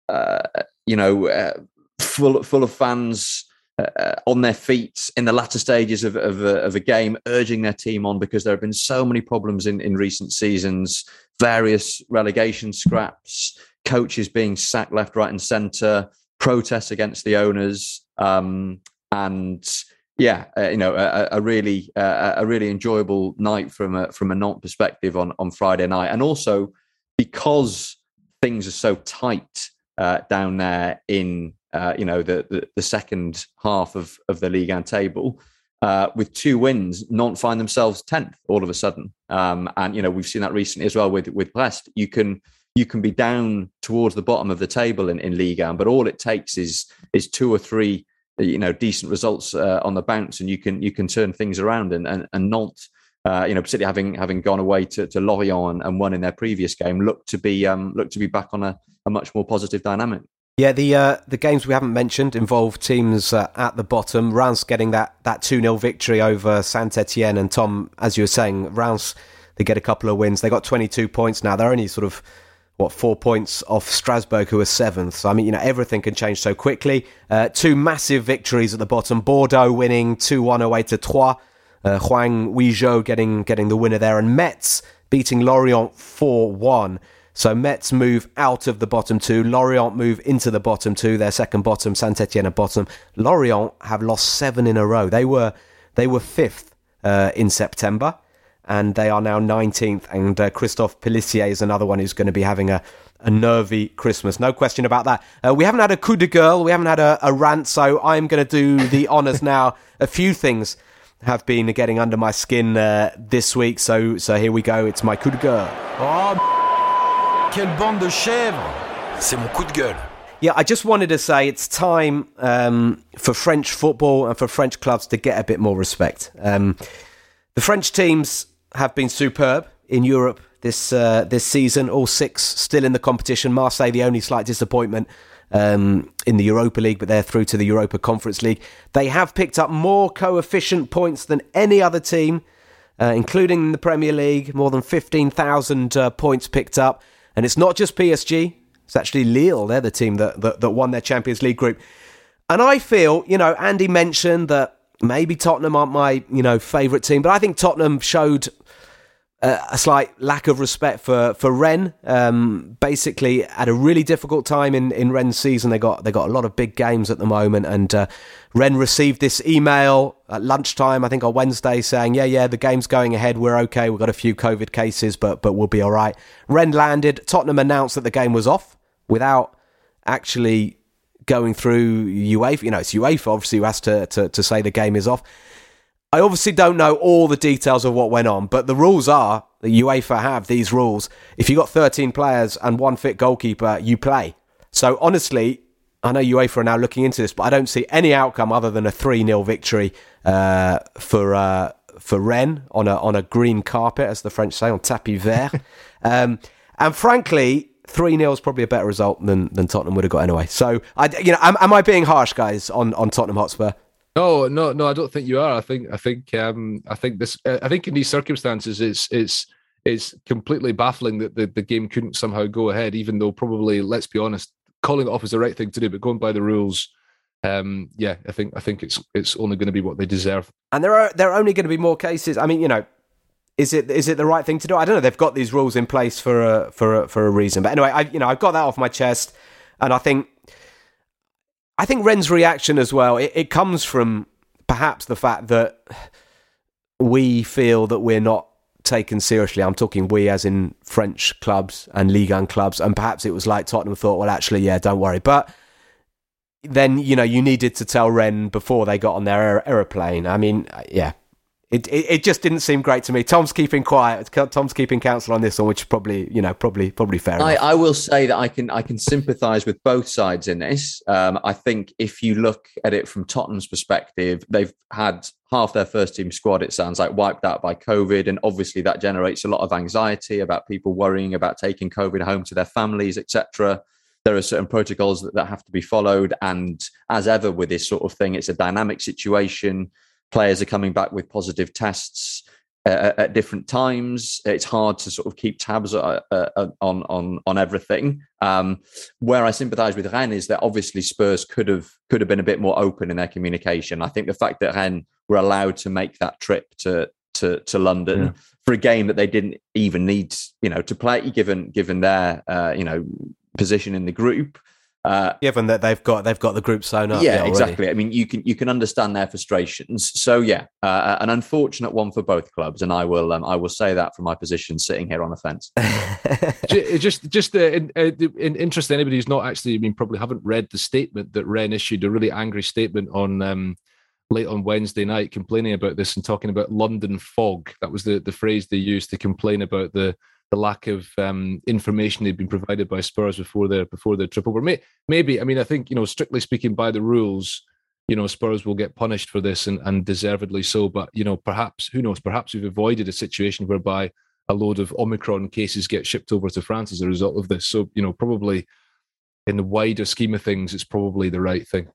[SPEAKER 4] uh, you know, uh, full full of fans uh, on their feet in the latter stages of, of, a, of, a, game, urging their team on because there have been so many problems in, in recent seasons, various relegation scraps, coaches being sacked left, right, and centre, protests against the owners, um, and yeah, uh, you know, a, a really uh, a really enjoyable night from a from a Nantes perspective on on Friday night, and also because things are so tight uh, down there in uh, you know the, the, the second half of of the league and table. Uh, with two wins, Nantes find themselves tenth all of a sudden, um, and you know we've seen that recently as well with with Brest. You can you can be down towards the bottom of the table in in Ligue 1, but all it takes is is two or three you know decent results uh, on the bounce, and you can you can turn things around and and, and Nantes. Uh, you know, particularly having having gone away to, to Lorient and, and won in their previous game, look to be um, look to be back on a, a much more positive dynamic.
[SPEAKER 3] Yeah, the uh, the games we haven't mentioned involve teams uh, at the bottom. Reims getting that that two 0 victory over Saint Etienne, and Tom, as you were saying, Reims they get a couple of wins. They got twenty two points now. They're only sort of what four points off Strasbourg, who are seventh. So I mean, you know, everything can change so quickly. Uh, two massive victories at the bottom. Bordeaux winning two one away to Troyes. Uh, Hwang Ui-jo getting getting the winner there, and Metz beating Lorient four one. So Metz move out of the bottom two. Lorient move into the bottom two. Their second bottom. Saint Etienne bottom. Lorient have lost seven in a row. They were they were fifth uh, in September, and they are now nineteenth. And uh, Christophe Pélissier is another one who's going to be having a a nervy Christmas. No question about that. Uh, we haven't had a coup de gueule. We haven't had a, a rant. So I'm going to do the honours now. A few things have been getting under my skin uh, this week. So so here we go. It's my coup de gueule. Oh. Quelle bande de chèvres C'est mon coup de gueule. Yeah, I just wanted to say it's time um, for French football and for French clubs to get a bit more respect. Um, the French teams have been superb in Europe this uh, this season. All six still in the competition. Marseille, the only slight disappointment um, in the Europa League, but they're through to the Europa Conference League. They have picked up more coefficient points than any other team, uh, including the Premier League. More than fifteen thousand uh, points picked up. And it's not just PSG, it's actually Lille. They're the team that, that, that won their Champions League group. And I feel, you know, Andy mentioned that maybe Tottenham aren't my, you know, favourite team, but I think Tottenham showed a slight lack of respect for for Rennes. Um, basically, had a really difficult time in in Rennes' season. They got they got a lot of big games at the moment, and uh, Rennes received this email at lunchtime, I think on Wednesday, saying, "Yeah, yeah, the game's going ahead. We're okay. We've got a few COVID cases, but but we'll be all right." Rennes landed. Tottenham announced that the game was off without actually going through UEFA. You know, it's UEFA obviously who has to, to, to say the game is off. I obviously don't know all the details of what went on, but the rules are that UEFA have these rules. If you've got 13 players and one fit goalkeeper, you play. So honestly, I know UEFA are now looking into this, but I don't see any outcome other than a 3 0 victory uh, for uh, for Rennes on a, on a green carpet, as the French say, on tapis vert. um, and frankly, 3 0 is probably a better result than, than Tottenham would have got anyway. So, I, you know, am, am I being harsh, guys, on, on Tottenham Hotspur?
[SPEAKER 5] No, no, no. I don't think you are. I think, I think, um, I think this. I think in these circumstances, it's it's it's completely baffling that the, the game couldn't somehow go ahead, even though probably, let's be honest, calling it off is the right thing to do, but going by the rules, um, yeah, I think I think it's it's only going to be what they deserve.
[SPEAKER 3] And there are there are only going to be more cases. I mean, you know, is it is it the right thing to do? I don't know. They've got these rules in place for a for a, for a reason. But anyway, I you know I've got that off my chest, and I think I think Rennes's reaction as well. It, it comes from perhaps the fact that we feel that we're not taken seriously. I'm talking we as in French clubs and Ligue 1 clubs, and perhaps it was like Tottenham thought, well, actually, yeah, don't worry. But then you know you needed to tell Rennes before they got on their aeroplane. I mean, yeah, it, it, it just didn't seem great to me. Tom's keeping quiet. Tom's keeping counsel on this one, which is probably you know probably probably fair.
[SPEAKER 4] I, I, will say that I can I can sympathise with both sides in this. Um, I think if you look at it from Tottenham's perspective, they've had half their first team squad. It sounds like wiped out by COVID, and obviously that generates a lot of anxiety about people worrying about taking COVID home to their families, etc. There are certain protocols that, that have to be followed, and as ever with this sort of thing, it's a dynamic situation players are coming back with positive tests uh, at different times. It's hard to sort of keep tabs uh, uh, on on on everything. Um, where I sympathise with Rennes is that obviously Spurs could have could have been a bit more open in their communication. I think the fact that Rennes were allowed to make that trip to to to London yeah. for a game that they didn't even need, you know, to play, given given their uh, you know position in the group.
[SPEAKER 3] Uh, Given that they've got they've got the group sewn up,
[SPEAKER 4] yeah, exactly. I mean, you can you can understand their frustrations. So yeah, uh, an unfortunate one for both clubs, and I will um, I will say that from my position sitting here on the fence.
[SPEAKER 5] just just uh, in, uh, in, interest to anybody who's not actually, I mean, probably haven't read the statement that Rennes issued a really angry statement on. Um, late on Wednesday night, complaining about this and talking about London fog. That was the, the phrase they used to complain about the the lack of um, information they'd been provided by Spurs before their before their trip over. maybe, I mean, I think you know, strictly speaking, by the rules, you know, Spurs will get punished for this and, and deservedly so. But you know, perhaps who knows? Perhaps we've avoided a situation whereby a load of Omicron cases get shipped over to France as a result of this. So you know, probably in the wider scheme of things, it's probably the right thing.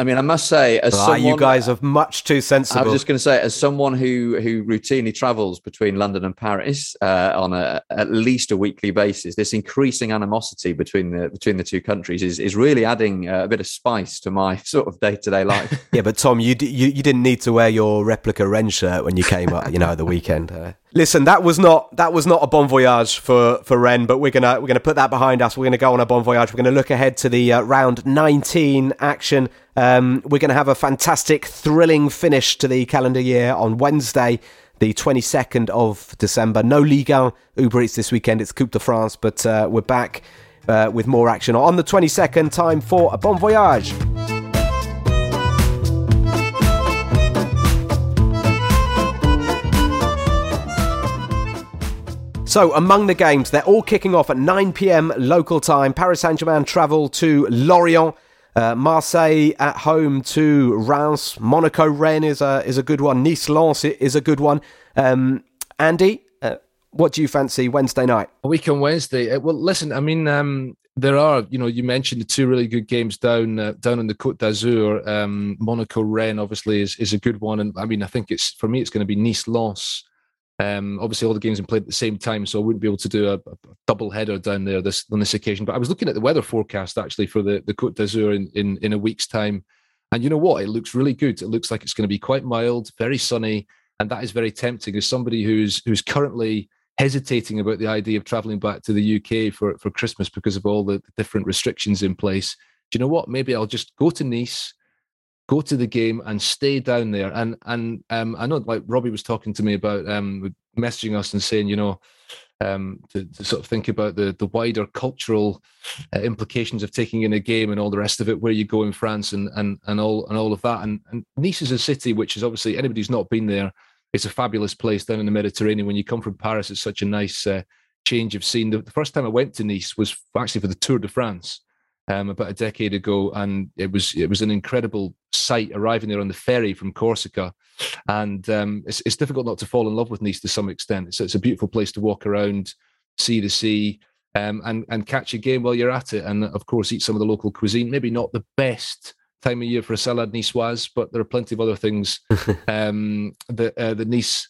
[SPEAKER 4] I mean, I must say, as ah, someone,
[SPEAKER 3] you guys are much too sensible.
[SPEAKER 4] I was just going to say, as someone who who routinely travels between London and Paris uh, on a at least a weekly basis, this increasing animosity between the between the two countries is is really adding uh, a bit of spice to my sort of day to day life.
[SPEAKER 3] yeah, but Tom, you, you you didn't need to wear your replica Rennes shirt when you came up, you know, the weekend. Uh, Listen, that was not that was not a bon voyage for for Rennes, but we're gonna we're gonna put that behind us. We're gonna go on a bon voyage. We're gonna look ahead to the uh, round 19 action. Um, we're gonna have a fantastic, thrilling finish to the calendar year on Wednesday, the 22nd of December. No Ligue 1 Uber Eats this weekend. It's Coupe de France, but uh, we're back uh, with more action on the 22nd. Time for a bon voyage. So, among the games, they're all kicking off at 9 pm local time. Paris Saint Germain travel to Lorient. Uh, Marseille at home to Reims. Monaco Rennes is a, is a good one. Nice Lens is a good one. Um, Andy, uh, what do you fancy Wednesday night?
[SPEAKER 5] A week on Wednesday. Uh, well, listen, I mean, um, there are, you know, you mentioned the two really good games down uh, down in the Côte d'Azur. Um, Monaco Rennes obviously is, is a good one, and I mean, I think it's for me, it's going to be Nice Lens. Um, obviously, all the games have played at the same time, so I wouldn't be able to do a, a, double header down there this on this occasion. But I was looking at the weather forecast actually for the the Côte d'Azur in, in in a week's time, and you know what? It looks really good. It looks like it's going to be quite mild, very sunny, and that is very tempting. As somebody who's who's currently hesitating about the idea of travelling back to the UK for for Christmas because of all the different restrictions in place, do you know what? Maybe I'll just go to Nice go to the game and stay down there. And and um, I know like Robbie was talking to me about um, messaging us and saying, you know, um, to, to, sort of think about the the wider cultural uh, implications of taking in a game and all the rest of it, where you go in France and and and all and all of that. And, and Nice is a city which is obviously anybody who's not been there. It's a fabulous place down in the Mediterranean. When you come from Paris, it's such a nice uh, change of scene. The, the first time I went to Nice was actually for the Tour de France um, about a decade ago, and it was it was an incredible sight arriving there on the ferry from Corsica, and um, it's, it's difficult not to fall in love with Nice to some extent. It's, it's a beautiful place to walk around, see the sea, um, and and catch a game while you're at it, and of course eat some of the local cuisine. Maybe not the best time of year for a salad niçoise, but there are plenty of other things um, that uh, the Nice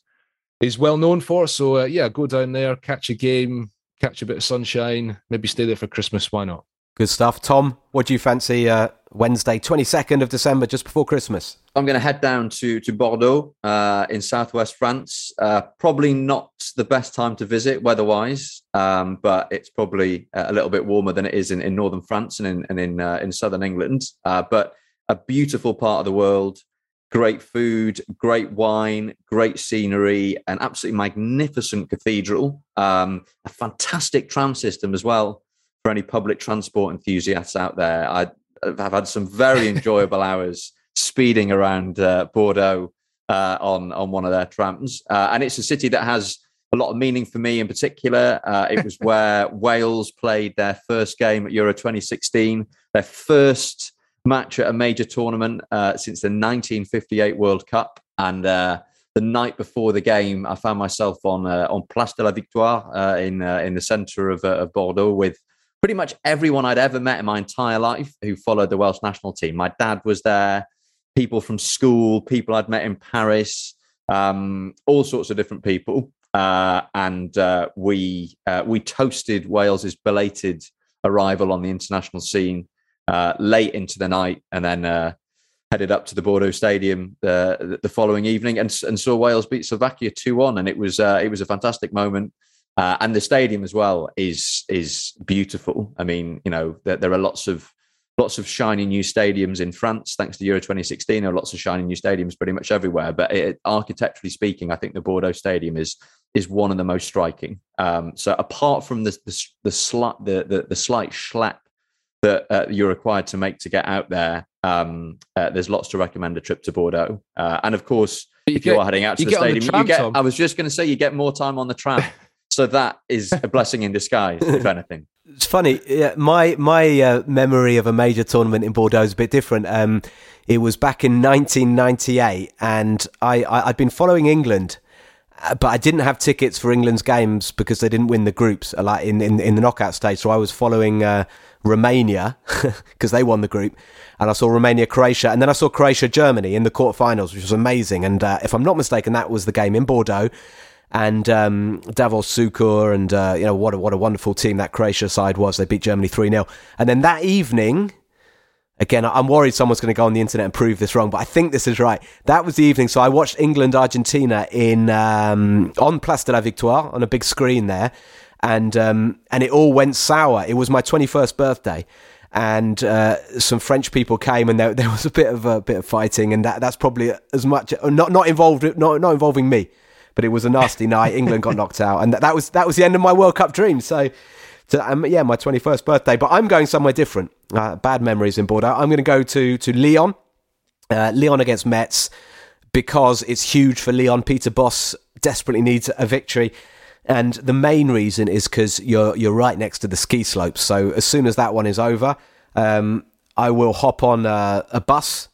[SPEAKER 5] is well known for. So uh, yeah, go down there, catch a game, catch a bit of sunshine, maybe stay there for Christmas. Why not?
[SPEAKER 3] Good stuff. Tom, what do you fancy uh, Wednesday, 22nd of December, just before Christmas?
[SPEAKER 4] I'm going to head down to, to Bordeaux uh, in southwest France. Uh, probably not the best time to visit weather wise, um, but it's probably a little bit warmer than it is in, in northern France and in, and in, uh, in southern England. Uh, but a beautiful part of the world, great food, great wine, great scenery, an absolutely magnificent cathedral, um, a fantastic tram system as well for any public transport enthusiasts out there. I, have had some very enjoyable hours speeding around uh, Bordeaux uh, on on one of their trams, uh, and it's a city that has a lot of meaning for me in particular. Uh, it was where Wales played their first game at Euro 2016, their first match at a major tournament uh, since the 1958 World Cup, and uh, the night before the game, I found myself on on Place de la Victoire in in the centre of, of Bordeaux with pretty much everyone I'd ever met in my entire life who followed the Welsh national team. My dad was there, people from school, people I'd met in Paris, um, all sorts of different people. Uh, and uh, we uh, we toasted Wales's belated arrival on the international scene uh, late into the night, and then uh, headed up to the Bordeaux Stadium the, the following evening, and, and saw Wales beat Slovakia two one, and it was uh, it was a fantastic moment. Uh, and the stadium as well is is beautiful. I mean, you know, there, there, are lots of lots of shiny new stadiums in France, thanks to Euro 2016. There are lots of shiny new stadiums pretty much everywhere. But it, architecturally speaking, I think the Bordeaux Stadium is is one of the most striking. Um, so apart from the the the, slight the, the, the slight schlep that uh, you're required to make to get out there, um, uh, there's lots to recommend a trip to Bordeaux. Uh, and of course, you if get, you're heading out to the stadium, the tram, you get. Tom. I was just going to say, you get more time on the tram. So that is a blessing in disguise, if anything.
[SPEAKER 3] It's funny. Yeah, my my uh, memory of a major tournament in Bordeaux is a bit different. Um, it was back in 1998, and I, I had been following England, uh, but I didn't have tickets for England's games because they didn't win the groups, uh, like in in, in the knockout stage. So I was following. Uh, Romania because they won the group, and I saw Romania Croatia, and then I saw Croatia Germany in the quarterfinals, which was amazing. And uh, if I'm not mistaken, that was the game in Bordeaux and um, Davor Suker, and uh, you know what a, what a wonderful team that Croatia side was. They beat Germany three 0 and then that evening. Again, I'm worried someone's going to go on the internet and prove this wrong, but I think this is right. That was the evening, so I watched England Argentina in um, on Place de la Victoire on a big screen there, and um, and it all went sour. It was my 21st birthday, and uh, some French people came, and there, there was a bit of a bit of fighting, and that, that's probably as much not not involved not not involving me but it was a nasty night. England got knocked out, and that, that was that was the end of my World Cup dream. So, um, yeah, my twenty first birthday. But I'm going somewhere different. Uh, bad memories in Bordeaux. I'm going to go to to Lyon, uh, Lyon against Metz, because it's huge for Lyon. Peter Bosz desperately needs a victory. And the main reason is because you're you're right next to the ski slopes. So as soon as that one is over, um, I will hop on a, a bus.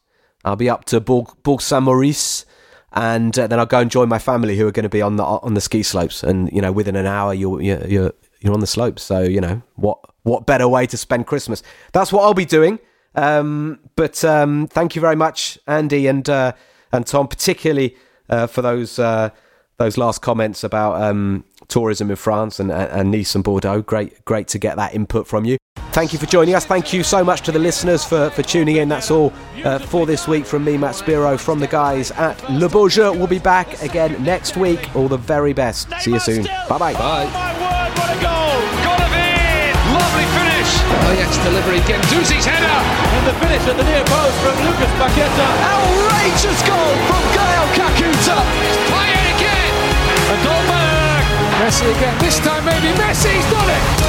[SPEAKER 3] I'll be up to Bourg, Bourg Saint Maurice, and uh, then I'll go and join my family who are going to be on the on the ski slopes. And you know, within an hour, you're you're you're on the slopes. So you know, what what better way to spend Christmas? That's what I'll be doing. Um, but um, thank you very much, Andy and uh, and Tom, particularly uh, for those uh, those last comments about um, tourism in France and, and Nice and Bordeaux. Great, great to get that input from you. Thank you for joining us. Thank you so much to the listeners for, for tuning in. That's all uh, for this week from me, Matt Spiro, from the guys at Le Beau Jeu. We'll be back again next week. All the very best. See you soon. Bye-bye.
[SPEAKER 5] Bye.
[SPEAKER 2] what a goal! Golovin! Lovely finish!
[SPEAKER 1] Ajax delivery. Guendouzi's header!
[SPEAKER 2] And the finish at the near post from Lucas Paqueta.
[SPEAKER 11] Outrageous goal from Gael Kakuta!
[SPEAKER 2] It's Payet again! And Goldberg!
[SPEAKER 1] Messi again. This time maybe Messi's done it!